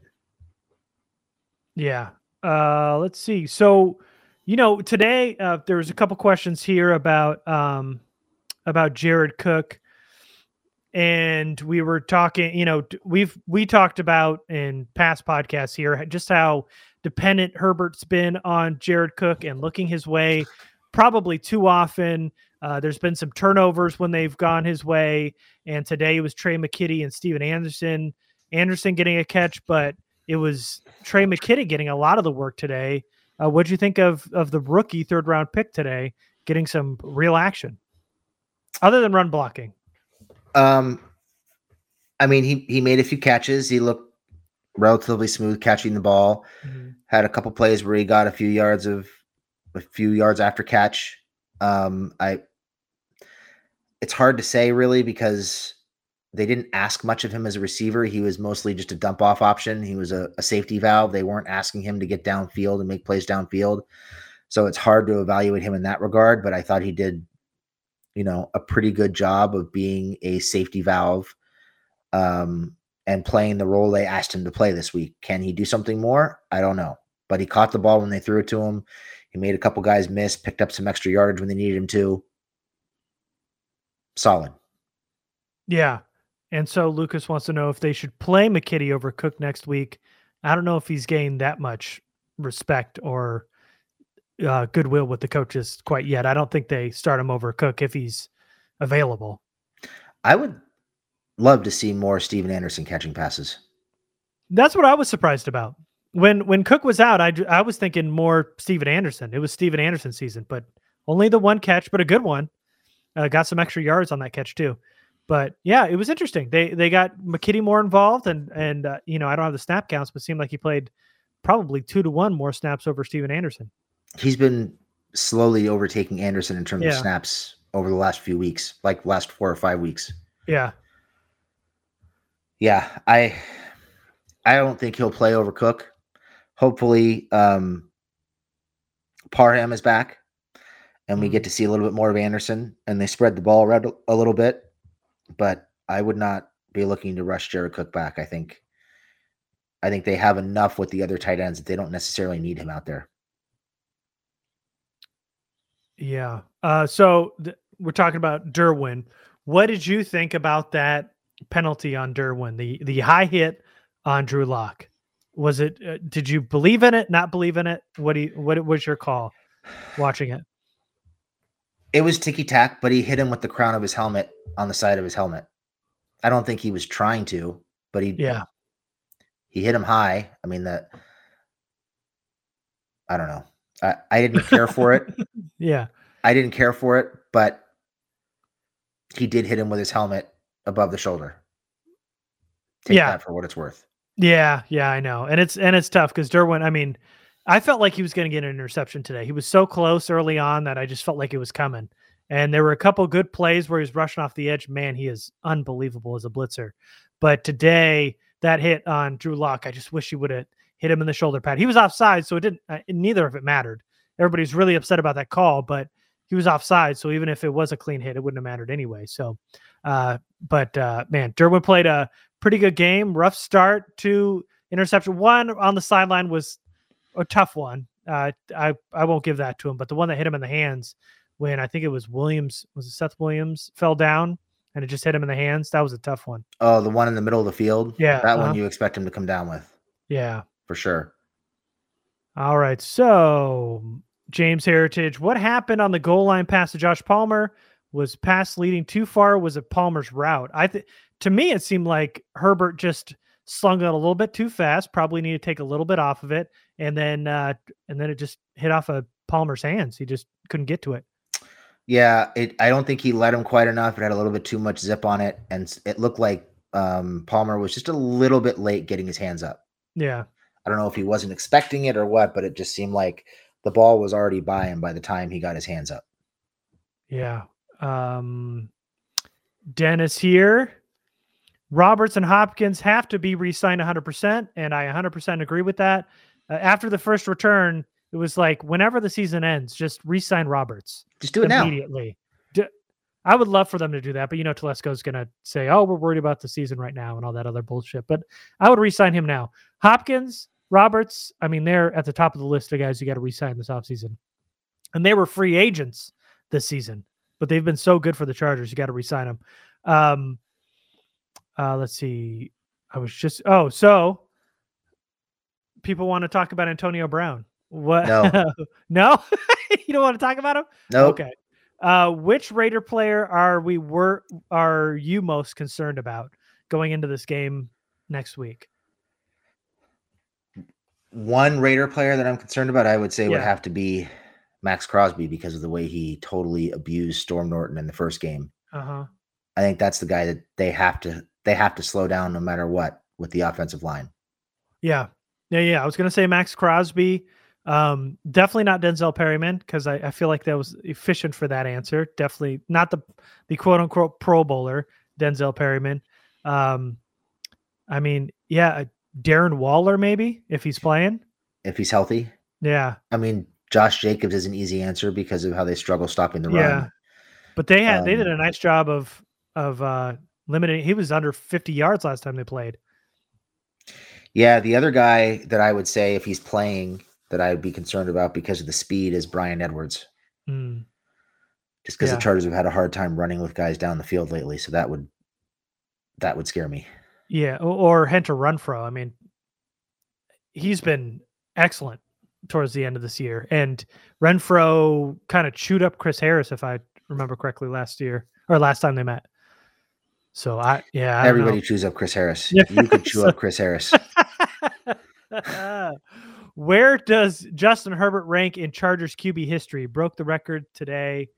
Yeah. Uh, let's see. So, you know, today uh, there was a couple questions here about um, about Jared Cook, and we were talking. You know, we've we talked about in past podcasts here just how dependent Herbert's been on Jared Cook and looking his way probably too often. Uh, there's been some turnovers when they've gone his way, and today it was Tre' McKitty and Stephen Anderson. Anderson getting a catch, but it was Tre' McKitty getting a lot of the work today. Uh, what do you think of of the rookie third round pick today getting some real action, other than run blocking? Um, I mean, he he made a few catches. He looked relatively smooth catching the ball. Mm-hmm. Had a couple plays where he got a few yards of a few yards after catch. Um, I it's hard to say really because they didn't ask much of him as a receiver. He was mostly just a dump off option. He was a, a, safety valve. They weren't asking him to get downfield and make plays downfield. So it's hard to evaluate him in that regard. But I thought he did, you know, a pretty good job of being a safety valve um, and playing the role they asked him to play this week. Can he do something more? I don't know. But he caught the ball when they threw it to him. He made a couple guys miss, picked up some extra yardage when they needed him to. Solid. Yeah, and so Lucas wants to know if they should play McKitty over Cook next week. I don't know if he's gained that much respect or uh, goodwill with the coaches quite yet. I don't think they start him over Cook if he's available. I would love to see more Stephen Anderson catching passes. That's what I was surprised about. When when Cook was out, I I was thinking more Stephen Anderson. It was Stephen Anderson season, but only the one catch, but a good one. Uh, got some extra yards on that catch too but yeah, it was interesting. They they got McKitty more involved, and and uh, you know I don't have the snap counts, but seemed like he played probably two to one more snaps over Stephen Anderson. He's been slowly overtaking Anderson in terms yeah. of snaps over the last few weeks, like last four or five weeks. Yeah, yeah. I I don't think he'll play over Cook. Hopefully, um, Parham is back, and we get mm-hmm. to see a little bit more of Anderson, and they spread the ball around a little bit but I would not be looking to rush Jared Cook back. I think I think they have enough with the other tight ends that they don't necessarily need him out there. Yeah. Uh, so th- we're talking about Derwin. What did you think about that penalty on Derwin? The the high hit on Drew Lock. Was it? Uh, did you believe in it? Not believe in it? What do you, What was your call watching it? It was ticky tack, but he hit him with the crown of his helmet on the side of his helmet. I don't think he was trying to, but he yeah he hit him high. I mean that I don't know. I, I didn't care for it. yeah. I didn't care for it, but he did hit him with his helmet above the shoulder. Take yeah. that for what it's worth. Yeah, yeah, I know. And it's and it's tough because Derwin, I mean, I felt like he was going to get an interception today. He was so close early on that I just felt like it was coming. And there were a couple good plays where he was rushing off the edge. Man, he is unbelievable as a blitzer. But today, that hit on Drew Lock, I just wish he would have hit him in the shoulder pad. He was offside, so it didn't. Uh, neither of it mattered. Everybody's really upset about that call, but he was offside, so even if it was a clean hit, it wouldn't have mattered anyway. So, uh, but uh, man, Derwin played a pretty good game. Rough start to interception. One on the sideline was a tough one. Uh, I I won't give that to him, but the one that hit him in the hands when I think it was Williams was it Seth Williams fell down and it just hit him in the hands. That was a tough one. Oh, the one in the middle of the field. Yeah, that uh-huh. one you expect him to come down with Yeah. for sure. All right. So James Heritage, what happened on the goal line pass to Josh Palmer? Was pass leading too far? Was it Palmer's route? I think to me it seemed like Herbert just slung it a little bit too fast. Probably need to take a little bit off of it, and then uh, and then it just hit off of Palmer's hands. He just couldn't get to it. Yeah, it. I don't think he let him quite enough. It had a little bit too much zip on it, and it looked like um, Palmer was just a little bit late getting his hands up. Yeah. I don't know if he wasn't expecting it or what, but it just seemed like the ball was already by him by the time he got his hands up. Yeah. Um, Dennis here. Roberts and Hopkins have to be re-signed 100%, and I 100% agree with that. Uh, after the first return, it was like whenever the season ends, just re-sign Roberts. Just do it now. immediately. I would love for them to do that, but you know Telesco's going to say, "Oh, we're worried about the season right now" and all that other bullshit. But I would re-sign him now. Hopkins, Roberts, I mean, they're at the top of the list of guys you got to re-sign this offseason. And they were free agents this season, but they've been so good for the Chargers. You got to re-sign them. Um, uh, let's see. I was just oh, so people want to talk about Antonio Brown. What? No. no, you don't want to talk about him. Nope. Okay. Uh, which Raider player are we were are you most concerned about going into this game next week? One Raider player that I'm concerned about, I would say, would have to be Maxx Crosby because of the way he totally abused Storm Norton in the first game. Uh huh. I think that's the guy that they have to they have to slow down no matter what with the offensive line. Yeah. Yeah. Yeah. I was going to say Maxx Crosby. Um, definitely not Denzel Perryman because I, I feel like that was efficient for that answer. Definitely not the the quote unquote Pro Bowler Denzel Perryman. Um, I mean, yeah, uh, Darren Waller maybe if he's playing. If he's healthy, Yeah. I mean, Josh Jacobs is an easy answer because of how they struggle stopping the Yeah. run. But they had they did Um, a nice job of of uh limiting. He was under 50 yards last time they played. Yeah, the other guy that I would say if he's playing that I would be concerned about because of the speed is Bryan Edwards. Mm. Just because Yeah. the Chargers have had a hard time running with guys down the field lately, so that would that would scare me. Yeah, o- or Hunter Renfrow. I mean, he's been excellent towards the end of this year, and Renfrow kind of chewed up Chris Harris, if I remember correctly, last year or last time they met. So I, yeah, I Everybody chews up Chris Harris. You could chew so- up Chris Harris. Where does Justin Herbert rank in Chargers QB history? Broke the record today.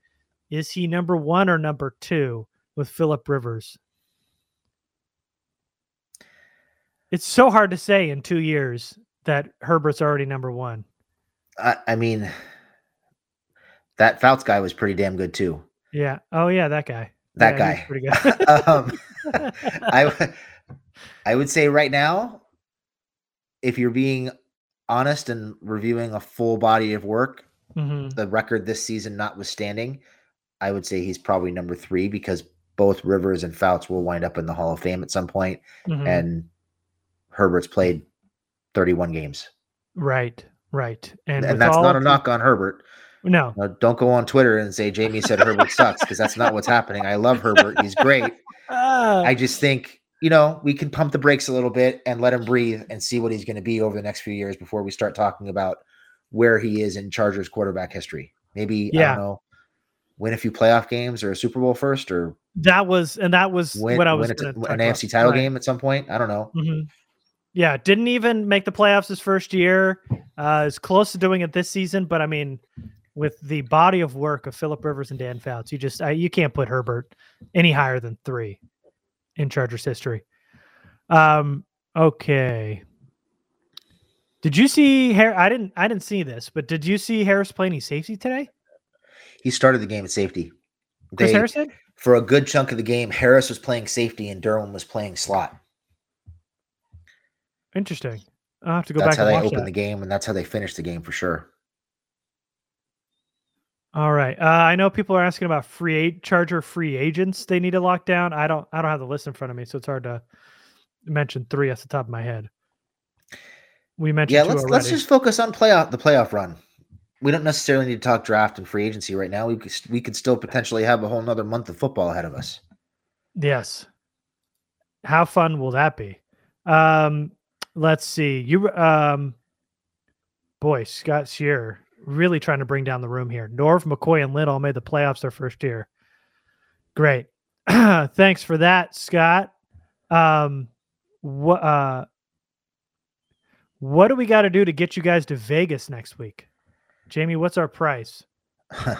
Is he number one or number two with Philip Rivers? It's so hard to say in two years that Herbert's already number one. I, I mean, that Fouts guy was pretty damn good too. Yeah. Oh yeah, that guy. That Yeah, guy. pretty good. um, I I would say right now, if you're being honest and reviewing a full body of work, Mhm. the record this season notwithstanding, I would say he's probably number three because both Rivers and Fouts will wind up in the Hall of Fame at some point, Mhm. and Herbert's played 31 games, Right. Right. And, and, that's not a knock on Herbert. No. Now, don't go on Twitter and say Jamie said Herbert sucks because that's not what's happening. I love Herbert; he's great. I just think you know we can pump the brakes a little bit and let him breathe and see what he's going to be over the next few years before we start talking about where he is in Chargers quarterback history. Maybe I Yeah. don't know, win a few playoff games or a Super Bowl first, or That was and that was win, what I was win gonna talk an. AFC title Right. game at some point. I don't know. Mhm. Yeah, didn't even make the playoffs his first year. Uh, is close to doing it this season, but I mean, with the body of work of Philip Rivers and Dan Fouts, you just I, you can't put Herbert any higher than three in Chargers history. Um. Okay. Did you see Har I didn't. I didn't see this, but did you see Harris play any safety today? He started the game at safety. Chris They- Harris did? for a good chunk of the game. Harris was playing safety and Derwin was playing slot. Interesting. I'll have to go that's back That's how and they watch opened that. the game, and that's how they finished the game for sure. All right. Uh, I know people are asking about free a- Charger free agents they need to lock down. I don't. I don't have the list in front of me, so it's hard to mention three off the top of my head. we mentioned. Yeah, let's let's just focus on playoff the playoff run. We don't necessarily need to talk draft and free agency right now. We could, we could still potentially have a whole another month of football ahead of us. Yes. How fun will that be? Um, let's see. You um boy, Scott Shearer really trying to bring down the room here. Norv, McCoy, and Lynn all made the playoffs their first year. Great. Thanks for that, Scott. Um what uh what do we got to do to get you guys to Vegas next week? Jamie, what's our price? You're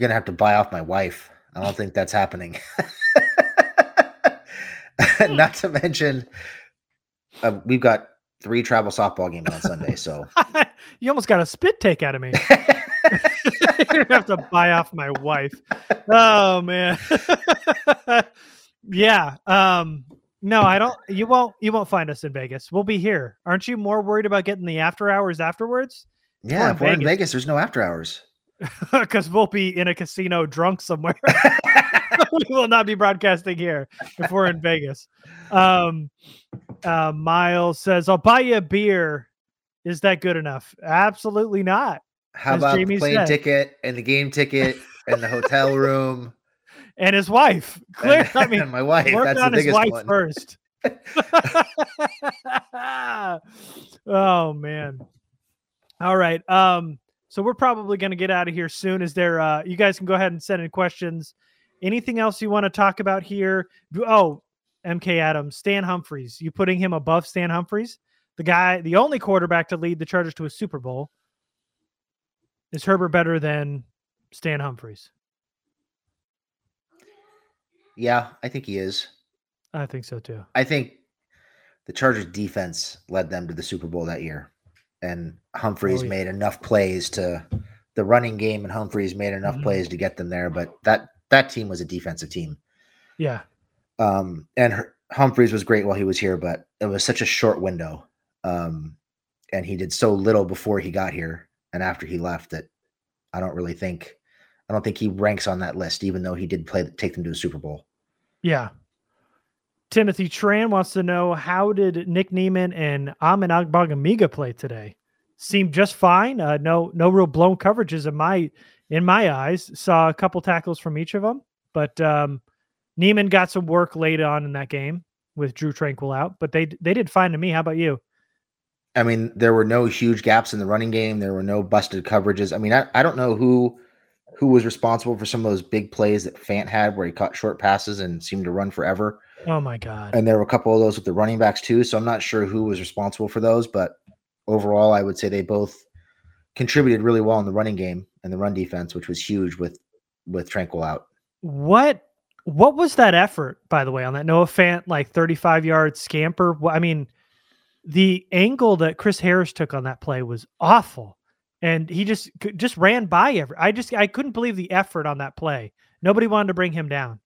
gonna have to buy off my wife. I don't think that's happening. Not to mention, uh, we've got three travel softball games on Sunday. So you almost got a spit take out of me. you have to buy off my wife. Oh man. yeah. Um no, I don't you won't you won't find us in Vegas. We'll be here. Aren't you more worried about getting the after hours afterwards? yeah, if we're in Vegas, there's no after hours. Because we'll be in a casino drunk somewhere. we will not be broadcasting here if we're in Vegas. Um uh Miles says, I'll buy you a beer. Is that good enough? Absolutely not. How about Jamie the plane said. ticket and the game ticket and the hotel room? and his wife. Clear, I mean, my wife. work That's the on his wife one. first. oh man. All right. Um, so we're probably going to get out of here soon. Is there? Uh, you guys can go ahead and send in questions. Anything else you want to talk about here? Oh, MK Adams, Stan Humphreys. You putting him above Stan Humphreys, the guy, the only quarterback to lead the Chargers to a Super Bowl. Is Herbert better than Stan Humphreys? Yeah, I think he is. I think so too. I think the Chargers defense led them to the Super Bowl that year. And Humphreys Oh, yeah. made enough plays to the running game and Humphreys made enough Mhm. plays to get them there, but that that team was a defensive team. Yeah. Um and Humphreys was great while he was here, but it was such a short window. Um and he did so little before he got here and after he left that I don't really think I don't think he ranks on that list even though he did play take them to a Super Bowl. Yeah. Timothy Tran wants to know how did Nick Niemann and Amen Ogbongbemiga play today? Seemed just fine. Uh, no, no real blown coverages in my in my eyes. Saw a couple tackles from each of them, but um, Neiman got some work late on in that game with Drue Tranquill out. But they they did fine to me. How about you? I mean, there were no huge gaps in the running game. There were no busted coverages. I mean, I, I don't know who who was responsible for some of those big plays that Fant had where he caught short passes and seemed to run forever. Oh my god! And there were a couple of those with the running backs too. So I'm not sure who was responsible for those, but overall, I would say they both contributed really well in the running game and the run defense, which was huge with with Tranquill out. What what was that effort, by the way, on that Noah Fant like 35 yard scamper? I mean, the angle that Chris Harris took on that play was awful. And he just just ran by every I just I couldn't believe the effort on that play. Nobody wanted to bring him down.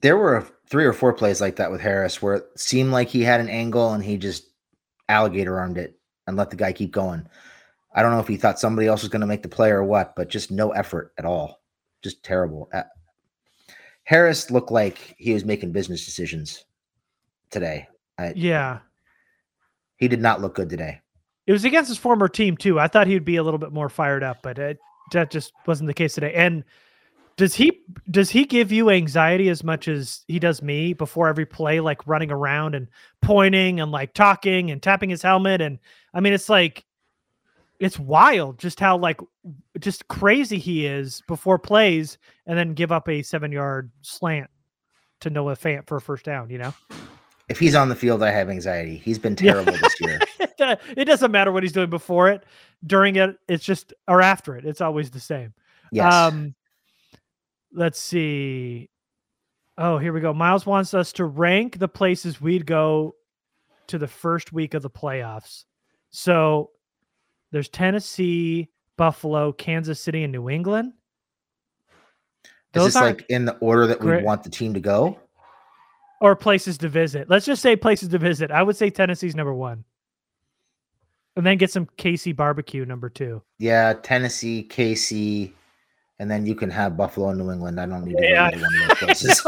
There were three or four plays like that with Harris where it seemed like he had an angle and he just alligator armed it and let the guy keep going. I don't know if he thought somebody else was going to make the play or what, but just no effort at all. Just terrible. Harris looked like he was making business decisions today. I, Yeah. He did not look good today. It was against his former team too. I thought he'd be a little bit more fired up, but it, that just wasn't the case today. And does he does he give you anxiety as much as he does me before every play, like running around and pointing and like talking and tapping his helmet? And I mean, it's like it's wild just how like just crazy he is before plays and then give up a seven yard slant to Noah Fant for a first down, you know? If he's on the field, I have anxiety. He's been Yeah. terrible this year. it doesn't matter what he's doing before it, during it, it's just or after it. It's always the same. Yes. Um let's see. Oh, here we go. Miles wants us to rank the places we'd go to the first week of the playoffs. So there's Tennessee, Buffalo, Kansas City, and New England. Is this like in the order that we want the team to go? Or places to visit. Let's just say places to visit. I would say Tennessee's number one. And then get some Casey barbecue number two. Yeah, Tennessee, Casey, and then you can have Buffalo and New England. I don't need to Yeah. go to one of those places.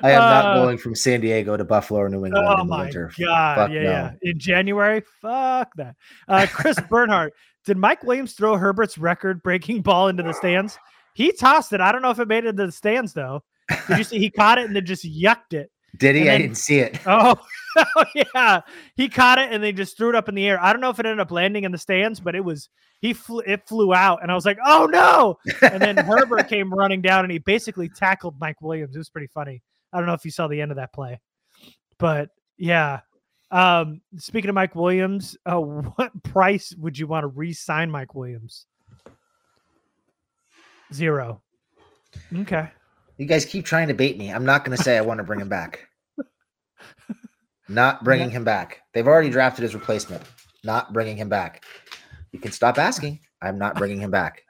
I am not Uh, going from San Diego to Buffalo or New England Oh in the my winter. god! Fuck yeah, no. yeah. In January, fuck that. Uh, Chris Bernhardt, did Mike Williams throw Herbert's record-breaking ball into the stands? He tossed it. I don't know if it made it into the stands though. Did you see? He caught it and then just yucked it. Did he? And I didn't see it. Oh, oh, yeah, he caught it and they just threw it up in the air. I don't know if it ended up landing in the stands, but it was he flew it flew out, and I was like, oh no! And then Herbert came running down and he basically tackled Mike Williams. It was pretty funny. I don't know if you saw the end of that play, but yeah. Um, speaking of Mike Williams, uh, what price would you want to re-sign Mike Williams? Zero. Okay. You guys keep trying to bait me. I'm not going to say I want to bring him back. Not bringing him back. They've already drafted his replacement. Not bringing him back. You can stop asking. I'm not bringing him back.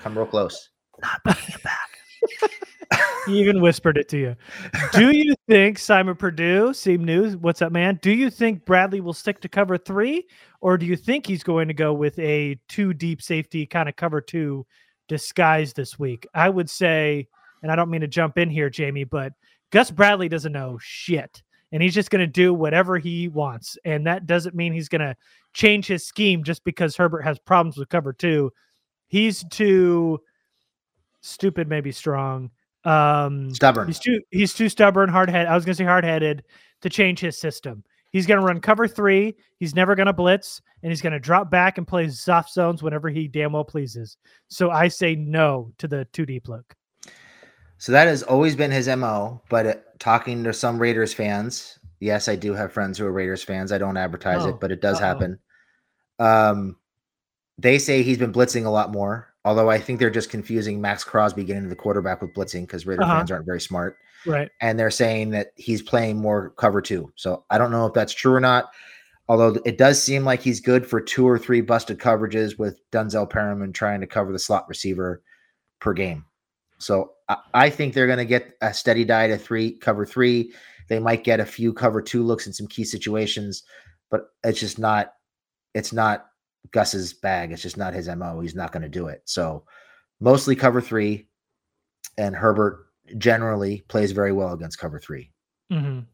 Come real close. Not bringing him back. he even whispered it to you. Do you think Simon Purdue, Seam News, what's up, man? Do you think Bradley will stick to cover three, or do you think he's going to go with a two deep safety kind of cover two disguise this week? I would say, and I don't mean to jump in here, Jamie, but Gus Bradley doesn't know shit. And he's just going to do whatever he wants. And that doesn't mean he's going to change his scheme just because Herbert has problems with cover two. He's too stupid, maybe strong. Um, Stubborn. He's too he's too stubborn, hard headed. I was gonna say hard headed to change his system. He's gonna run cover three. He's never gonna blitz, and he's gonna drop back and play soft zones whenever he damn well pleases. So I say no to the two deep look. So that has always been his MO. But uh, talking to some Raiders fans, yes, I do have friends who are Raiders fans. I don't advertise Oh, it, but it does uh-oh. happen. Um, they say he's been blitzing a lot more. Although I think they're just confusing Maxx Crosby getting to the quarterback with blitzing because Raider Uh-huh. fans aren't very smart. Right. and they're saying that he's playing more cover two. So I don't know if that's true or not. Although it does seem like he's good for two or three busted coverages with Denzel Perryman trying to cover the slot receiver per game. So I, think they're going to get a steady diet of three cover three. They might get a few cover two looks in some key situations, but it's just not. It's not Gus's bag. It's just not his mo. He's not going to do it. So mostly cover three, and Herbert generally plays very well against cover three. Mhm.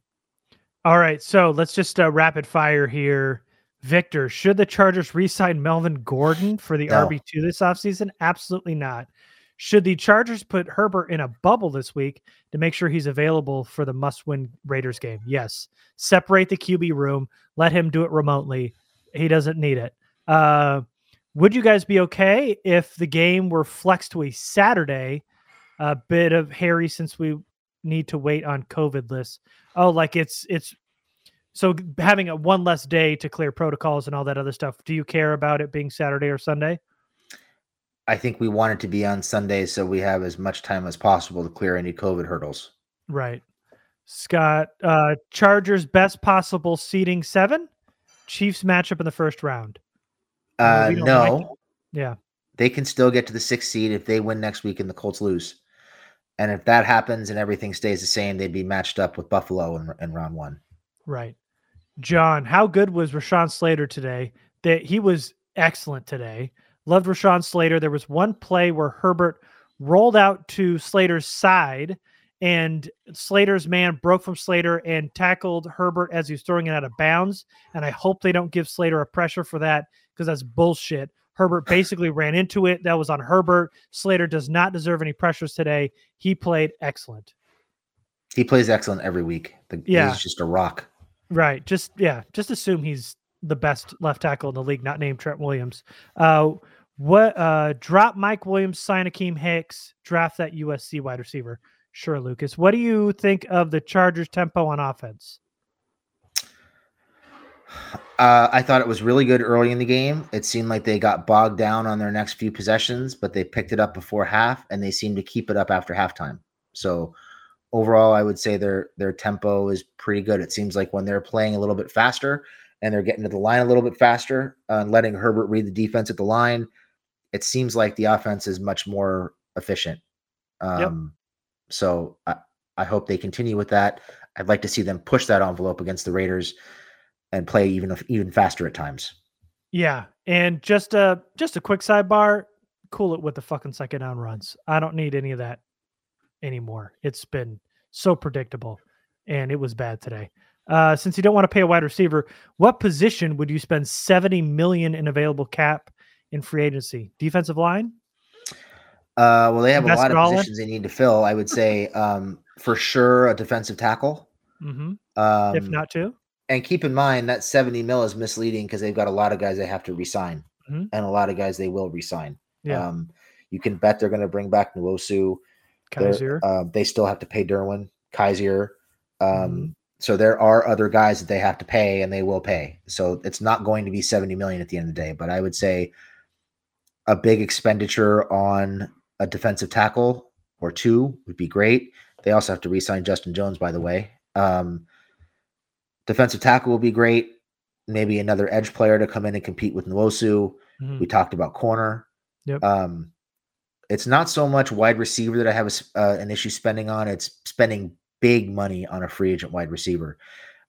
All right, so let's just uh, rapid fire here. Victor, should the Chargers re-sign Melvin Gordon for the No. RB two this offseason? Absolutely not. Should the Chargers put Herbert in a bubble this week to make sure he's available for the must-win Raiders game? Yes. Separate the QB room. Let him do it remotely. He doesn't need it. Uh, would you guys be okay if the game were flexed to a Saturday? A bit of hairy since we need to wait on COVID lists. Oh, like it's it's so having a one less day to clear protocols and all that other stuff. Do you care about it being Saturday or Sunday? I think we want it to be on Sunday so we have as much time as possible to clear any COVID hurdles. Right. Scott, uh Chargers best possible seating seven. Chiefs matchup in the first round. Uh, no, like. Yeah. they can still get to the sixth seed if they win next week and the Colts lose. And if that happens and everything stays the same, they'd be matched up with Buffalo in, in round one. Right. John, how good was Rashawn Slater today? That he was excellent today. Loved Rashawn Slater. There was one play where Herbert rolled out to Slater's side and Slater's man broke from Slater and tackled Herbert as he was throwing it out of bounds. And I hope they don't give Slater a pressure for that because that's bullshit. Herbert basically ran into it. That was on Herbert. Slater does not deserve any pressures today. He played excellent. He plays excellent every week. The, Yeah. He's just a rock. Right. Just yeah. Just assume he's the best left tackle in the league, not named Trent Williams. Uh, what? Uh, drop Mike Williams, sign Akiem Hicks, draft that USC wide receiver. Sure, Lucas. What do you think of the Chargers' tempo on offense? Uh, I thought it was really good early in the game. It seemed like they got bogged down on their next few possessions, but they picked it up before half, and they seemed to keep it up after halftime. So overall, I would say their their tempo is pretty good. It seems like when they're playing a little bit faster and they're getting to the line a little bit faster uh, and letting Herbert read the defense at the line, it seems like the offense is much more efficient. Um, So I, I hope they continue with that. I'd like to see them push that envelope against the Raiders and play even even faster at times. Yeah, and just a just a quick sidebar. Cool it with the fucking second down runs. I don't need any of that anymore. It's been so predictable, and it was bad today. Uh, since you don't want to pay a wide receiver, what position would you spend 70 million in available cap in free agency? Defensive line? Uh, well, they have a lot of in? positions they need to fill. I would say um, for sure a defensive tackle. Mm-hmm. Um, if not two, and keep in mind that 70 mil is misleading because they've got a lot of guys they have to resign Mhm. and a lot of guys they will resign. Yeah. Um, you can bet they're going to bring back Nwosu. They're- Kyzir. Uh, they still have to pay Derwin, Kyzir. Um, Mhm. So there are other guys that they have to pay and they will pay. So it's not going to be 70 million at the end of the day, but I would say a big expenditure on a defensive tackle or two would be great. They also have to re-sign Justin Jones, by the way. Um, defensive tackle will be great. Maybe another edge player to come in and compete with Nwosu. Mhm. We talked about corner. Yep. Um, it's not so much wide receiver that I have a uh, an issue spending on. It's spending big money on a free agent wide receiver.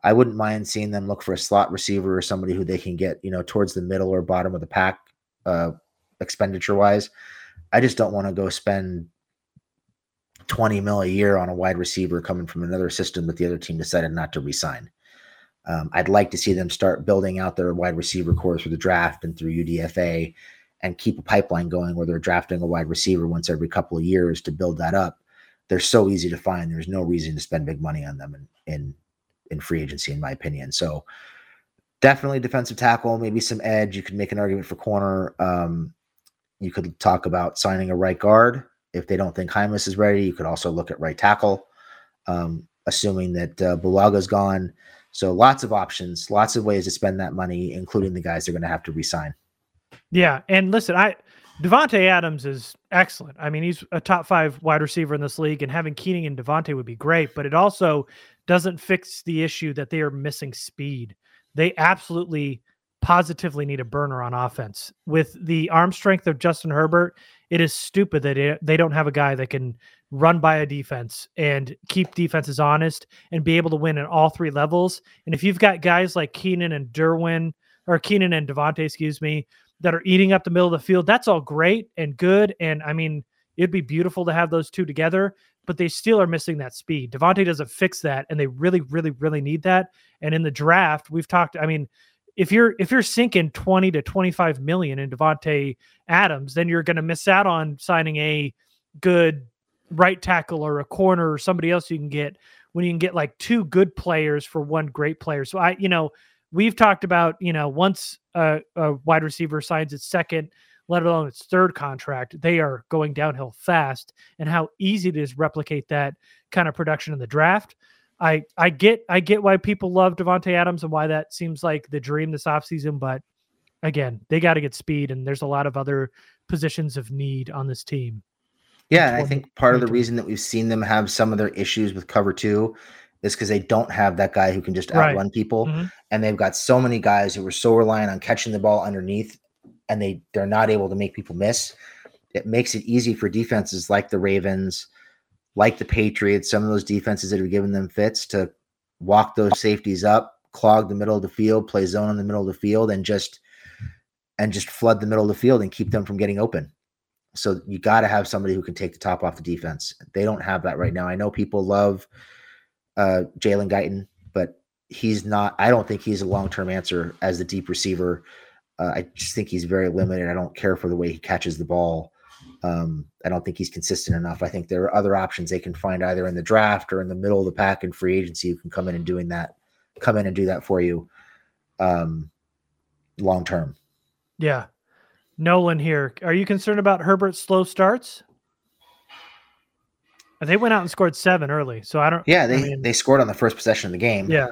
I wouldn't mind seeing them look for a slot receiver or somebody who they can get, you know, towards the middle or bottom of the pack, uh, expenditure wise. I just don't want to go spend 20 mil a year on a wide receiver coming from another system that the other team decided not to resign. Um, I'd like to see them start building out their wide receiver cores through the draft and through UDFA and keep a pipeline going where they're drafting a wide receiver once every couple of years to build that up. They're so easy to find. There's no reason to spend big money on them in in, in free agency, in my opinion. So definitely defensive tackle, maybe some edge. You could make an argument for corner. Um, you could talk about signing a right guard if they don't think Jaimes is ready. You could also look at right tackle, um, assuming that uh, Bulaga's gone. So lots of options, lots of ways to spend that money, including the guys they're going to have to resign. Yeah, and listen, I Davante Adams is excellent. I mean, he's a top five wide receiver in this league, and having Keenan and Davante would be great. But it also doesn't fix the issue that they are missing speed. They absolutely, positively need a burner on offense. With the arm strength of Justin Herbert, it is stupid that it, they don't have a guy that can run by a defense and keep defenses honest and be able to win at all three levels. And if you've got guys like Keenan and Derwin, or Keenan and Davante, excuse me, that are eating up the middle of the field, that's all great and good. And I mean, it'd be beautiful to have those two together, but they still are missing that speed. Davante doesn't fix that, and they really, really, really need that. And in the draft, we've talked. I mean, if you're if you're sinking 20 to 25 million in Davante Adams, then you're going to miss out on signing a good right tackle or a corner or somebody else you can get when you can get like two good players for one great player. So I, you know, we've talked about, you know, once a, a wide receiver signs its second, let alone its third contract, they are going downhill fast and how easy it is to replicate that kind of production in the draft. I I get I get why people love Davante Adams and why that seems like the dream this offseason, but again, they got to get speed and there's a lot of other positions of need on this team. Yeah, I think part of the reason that we've seen them have some of their issues with cover two is because they don't have that guy who can just Right. outrun people, Mhm. and they've got so many guys who were so reliant on catching the ball underneath, and they they're not able to make people miss. It makes it easy for defenses like the Ravens, like the Patriots, some of those defenses that have given them fits to walk those safeties up, clog the middle of the field, play zone in the middle of the field, and just and just flood the middle of the field and keep them from getting open. So you got to have somebody who can take the top off the defense. They don't have that right now. I know people love uh, Jalen Guyton, but he's not. I don't think he's a long term answer as the deep receiver. Uh, I just think he's very limited. I don't care for the way he catches the ball. Um, I don't think he's consistent enough. I think there are other options they can find either in the draft or in the middle of the pack in free agency who can come in and doing that, come in and do that for you, um, long term. Yeah. Nolan here. Are you concerned about Herbert's slow starts? They went out and scored seven early, so I don't. Yeah, I they mean, they scored on the first possession of the game. yeah,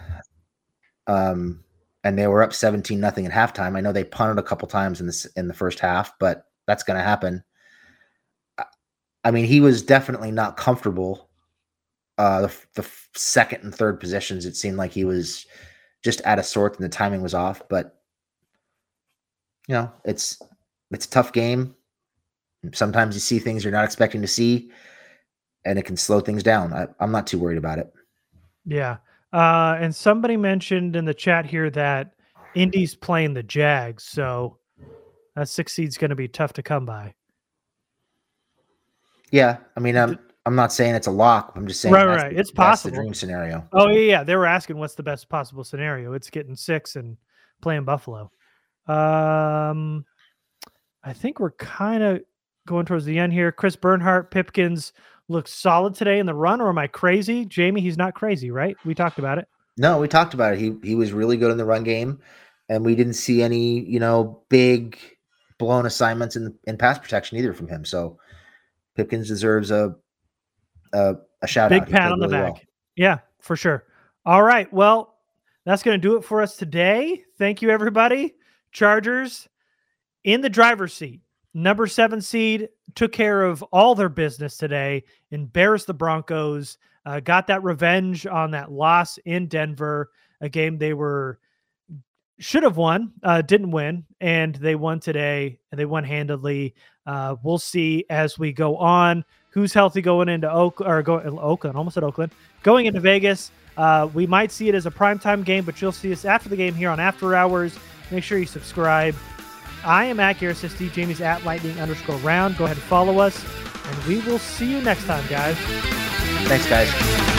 um, and they were up 17 nothing at halftime. I know they punted a couple times in this in the first half, but that's going to happen. I- I mean, he was definitely not comfortable. Uh, the, the second and third positions, it seemed like he was just out of sorts and the timing was off. But you know, it's it's a tough game. Sometimes you see things you're not expecting to see, and it can slow things down. I, I'm not too worried about it. yeah. Uh, and somebody mentioned in the chat here that Indy's playing the Jags, so that six seed's going to be tough to come by. Yeah, I mean, um, I'm not saying it's a lock. I'm just saying Right, right. the- It's possible. the dream scenario. Oh yeah, yeah. They were asking what's the best possible scenario. It's getting six and playing Buffalo. Um, I think we're kind of going towards the end here. Chris Bernhardt, Pipkins looks solid today in the run, or am I crazy? Jamie, he's not crazy, right? We talked about it. No, we talked about it. He he was really good in the run game, and we didn't see any you know big blown assignments in in pass protection either from him. So Pipkins deserves a a, a shout Big out. He pat on the back. well. Yeah, for sure. All right. Well, that's going to do it for us today. Thank you, everybody. Chargers in the driver's seat. Number seven seed took care of all their business today, embarrassed the Broncos, uh, got that revenge on that loss in Denver, a game they were should have won, uh, didn't win, and they won today, and they won handedly. Uh, we'll see as we go on who's healthy going into Oak or going Oakland, almost at Oakland, going into Vegas. Uh, we might see it as a primetime game, but you'll see us after the game here on After Hours. Make sure you subscribe. I am at Sisti. Jamie's at lightning underscore round. Go ahead and follow us, and we will see you next time, guys. Thanks, guys.